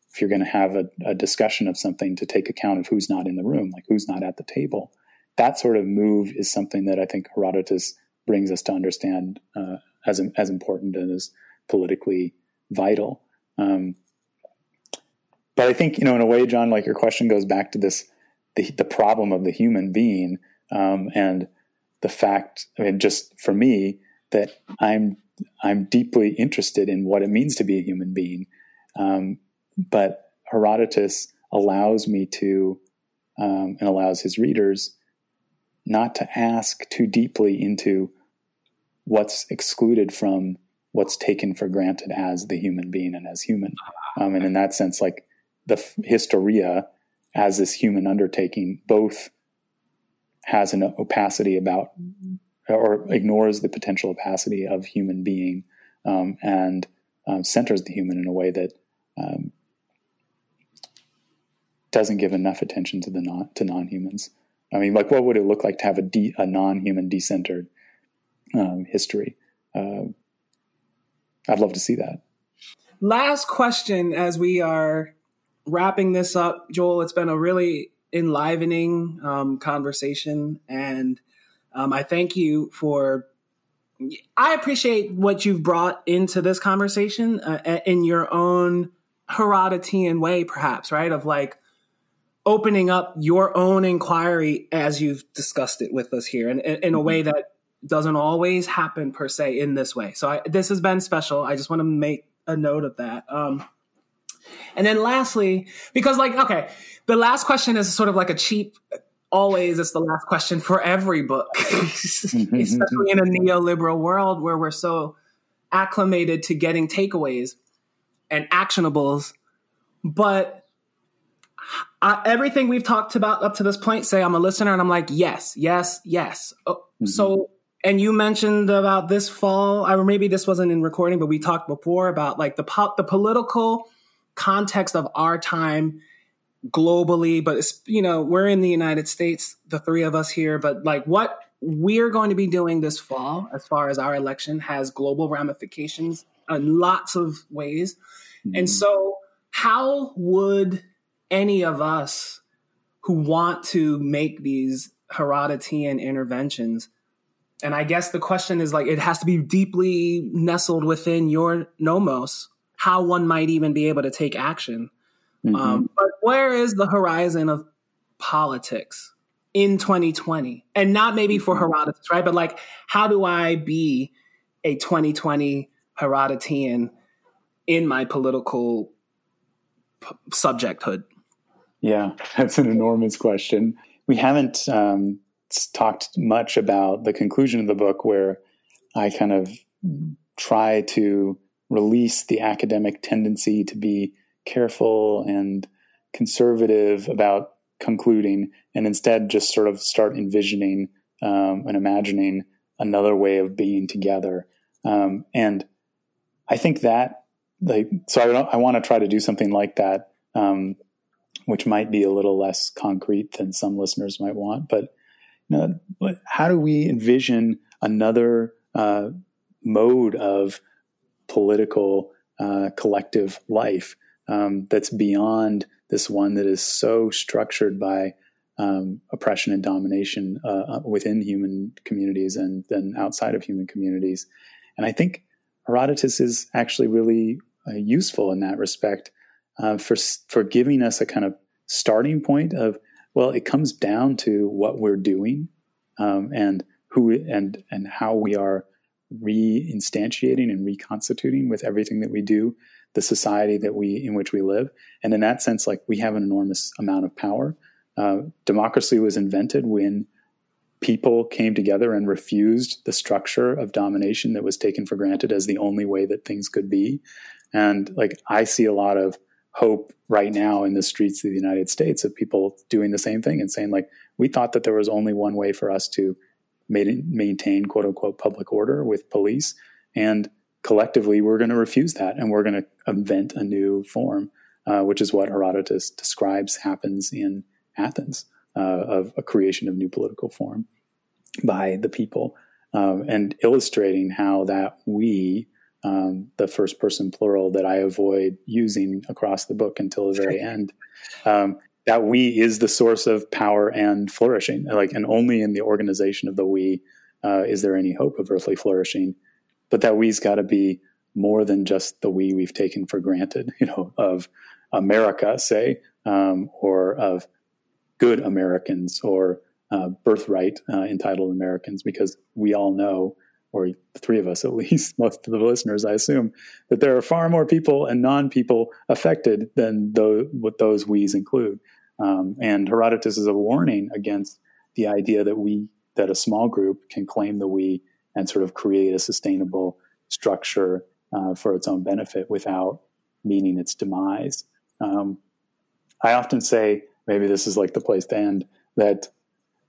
if you're going to have a, a, discussion of something to take account of who's not in the room, like who's not at the table. That sort of move is something that I think Herodotus brings us to understand uh, as as important and as politically vital. Um, but I think you know, in a way, John, like your question goes back to this the, the problem of the human being um, and the fact. I mean, just for me, that I'm I'm deeply interested in what it means to be a human being. Um, but Herodotus allows me to, um, and allows his readers not to ask too deeply into what's excluded from what's taken for granted as the human being and as human. Um, and in that sense, like the Historia as this human undertaking both has an opacity about or ignores the potential opacity of human being um, and um, centers the human in a way that um, doesn't give enough attention to the non to non-humans. I mean, like, what would it look like to have a, de- a non-human decentered um, history? Uh, I'd love to see that. Last question as we are wrapping this up, Joel. It's been a really enlivening um, conversation, and um, I thank you for. I appreciate what you've brought into this conversation uh, in your own Herodotean way, perhaps, right? Of like opening up your own inquiry as you've discussed it with us here, and in, a way that doesn't always happen per se in this way. So I, this has been special. I just want to make a note of that. Um, and then lastly, because like, okay, the last question is sort of like a cheap always it's the last question for every book, especially in a neoliberal world where we're so acclimated to getting takeaways and actionables. But I, everything we've talked about up to this point, say I'm a listener and I'm like, yes, yes, yes. Oh, mm-hmm. So, and you mentioned about this fall, or maybe this wasn't in recording, but we talked before about like the po- the political context of our time globally, but it's, you know, we're in the United States, the three of us here, but like what we're going to be doing this fall, as far as our election, has global ramifications in lots of ways. Mm-hmm. And so, how would any of us who want to make these Herodotean interventions? And I guess the question is like, it has to be deeply nestled within your nomos, how one might even be able to take action. Mm-hmm. Um, but where is the horizon of politics in 2020? And not maybe for mm-hmm. Herodotus, right? But like, how do I be a 2020 Herodotean in my political p- subjecthood? Yeah, that's an enormous question. We haven't um, talked much about the conclusion of the book where I kind of try to release the academic tendency to be careful and conservative about concluding and instead just sort of start envisioning um, and imagining another way of being together. Um, and I think that, like, so I, I want to try to do something like that, um, which might be a little less concrete than some listeners might want. But, you know, how do we envision another uh, mode of political uh, collective life um, that's beyond this one that is so structured by um, oppression and domination uh, uh within human communities and then outside of human communities. And I think Herodotus is actually really uh, useful in that respect uh, for for giving us a kind of starting point of well, it comes down to what we're doing um, and who and and how we are reinstantiating and reconstituting with everything that we do the society that we in which we live. And in that sense like we have an enormous amount of power. Uh, democracy was invented when people came together and refused the structure of domination that was taken for granted as the only way that things could be. And like i see a lot of hope right now in the streets of the united states of people doing the same thing and saying like we thought that there was only one way for us to maintain quote unquote public order with police. And collectively we're going to refuse that and we're going to invent a new form uh, which is what herodotus describes happens in athens uh, of a creation of new political form by the people um, and illustrating how that we um, the first person plural that i avoid using across the book until the very end um, that we is the source of power and flourishing. Like, and only in the organization of the we uh, is there any hope of earthly flourishing. But that we's got to be more than just the we we've taken for granted, you know, of America, say, um, or of good Americans or uh, birthright uh, entitled Americans, because we all know, or three of us at least, most of the listeners, I assume, that there are far more people and non people affected than those, what those we's include. Um, and Herodotus is a warning against the idea that we, that a small group can claim the we and sort of create a sustainable structure uh, for its own benefit without meaning its demise. Um, I often say, maybe this is like the place to end, that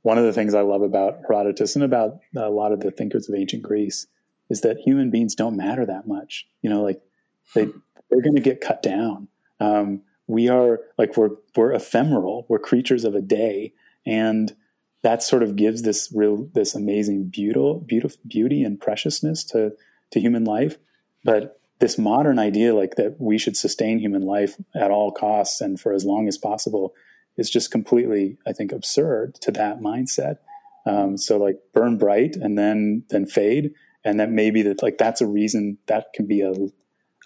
one of the things I love about Herodotus and about a lot of the thinkers of ancient Greece is that human beings don't matter that much. You know, like they they're going to get cut down. Um, we are like we're we're ephemeral we're creatures of a day and that sort of gives this real this amazing beautiful beauty, beauty and preciousness to to human life but this modern idea like that we should sustain human life at all costs and for as long as possible is just completely i think absurd to that mindset um, so like burn bright and then then fade and that maybe that like that's a reason that can be a,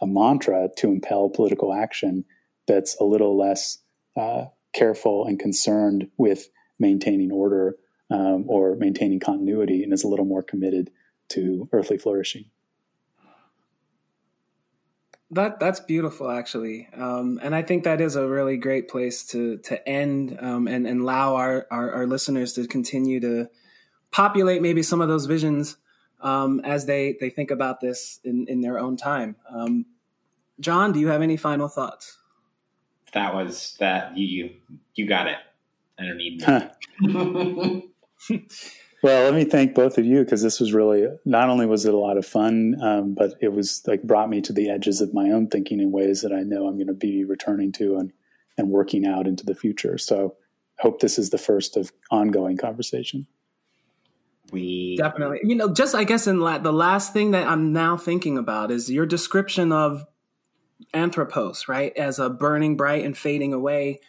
a mantra to impel political action that's a little less uh, careful and concerned with maintaining order um, or maintaining continuity and is a little more committed to earthly flourishing. That that's beautiful, actually, um, and I think that is a really great place to to end um, and and allow our, our, our listeners to continue to populate maybe some of those visions um, as they they think about this in in their own time. Um, John, do you have any final thoughts? that was that you you got it. I don't need well, let me thank both of you because this was really not only was it a lot of fun, um, but it was like brought me to the edges of my own thinking in ways that I know I'm going to be returning to and and working out into the future. So, I hope this is the first of ongoing conversation. We definitely, you know, just I guess in la- the last thing that I'm now thinking about is your description of Anthropos, right, as a burning bright and fading away,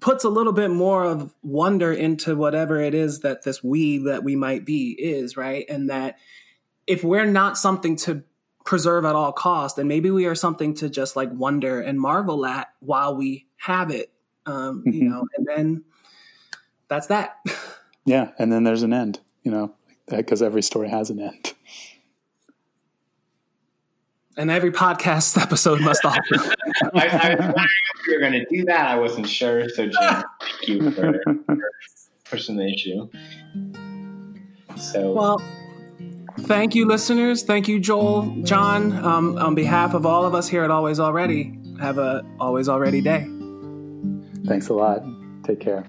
puts a little bit more of wonder into whatever it is that this we that we might be is, right? And that if we're not something to preserve at all cost, then maybe we are something to just like wonder and marvel at while we have it, um, mm-hmm. you know, and then that's that. yeah, and then there's an end, you know, because every story has an end and every podcast episode must also. I, I was wondering if you were going to do that. I wasn't sure. So, Jim, thank you for, for pushing the issue. So, well, thank you, listeners. Thank you, Joel, John. Um, on behalf of all of us here at Always Already, have a always already day. Thanks a lot. Take care.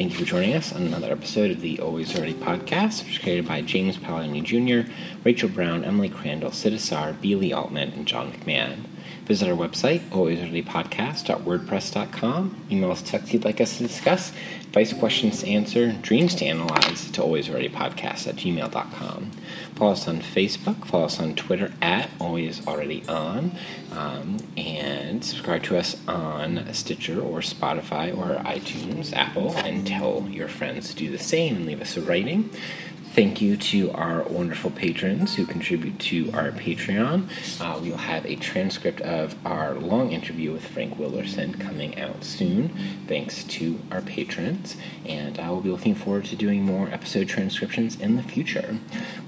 Thank you for joining us on another episode of the Always Already podcast, which is created by James Padilioni Jr., Rachel Brown, Emily Crandall, Sid Assar, Beely Altman, and John McMahon. Visit our website, alwaysreadypodcast.wordpress.com. Email us text you'd like us to discuss, advice, questions to answer, dreams to analyze to alwaysreadypodcast at gmail.com. Follow us on Facebook, follow us on Twitter at alwaysalreadyon, um, and subscribe to us on Stitcher or Spotify or iTunes, Apple, and tell your friends to do the same and leave us a rating. Thank you to our wonderful patrons who contribute to our Patreon. Uh, we'll have a transcript of our long interview with Frank Wilderson coming out soon, thanks to our patrons. And I will be looking forward to doing more episode transcriptions in the future.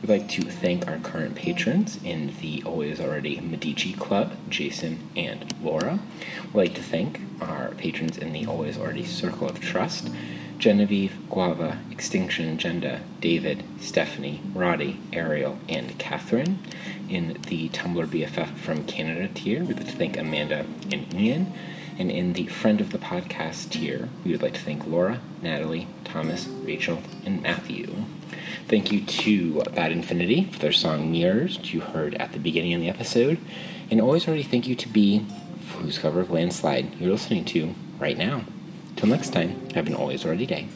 We'd like to thank our current patrons in the Always Already Medici Club, Jason and Laura. We'd like to thank our patrons in the Always Already Circle of Trust. Genevieve, Guava, Extinction Agenda, David, Stephanie, Roddy, Ariel, and Catherine. In the Tumblr BFF from Canada tier, we'd like to thank Amanda and Ian. And in the Friend of the Podcast tier, we would like to thank Laura, Natalie, Thomas, Rachel, and Matthew. Thank you to Bad Infinity for their song Mirrors, which you heard at the beginning of the episode. And always already thank you to B, whose cover of Landslide you're listening to right now. Till next time, have an always ready day.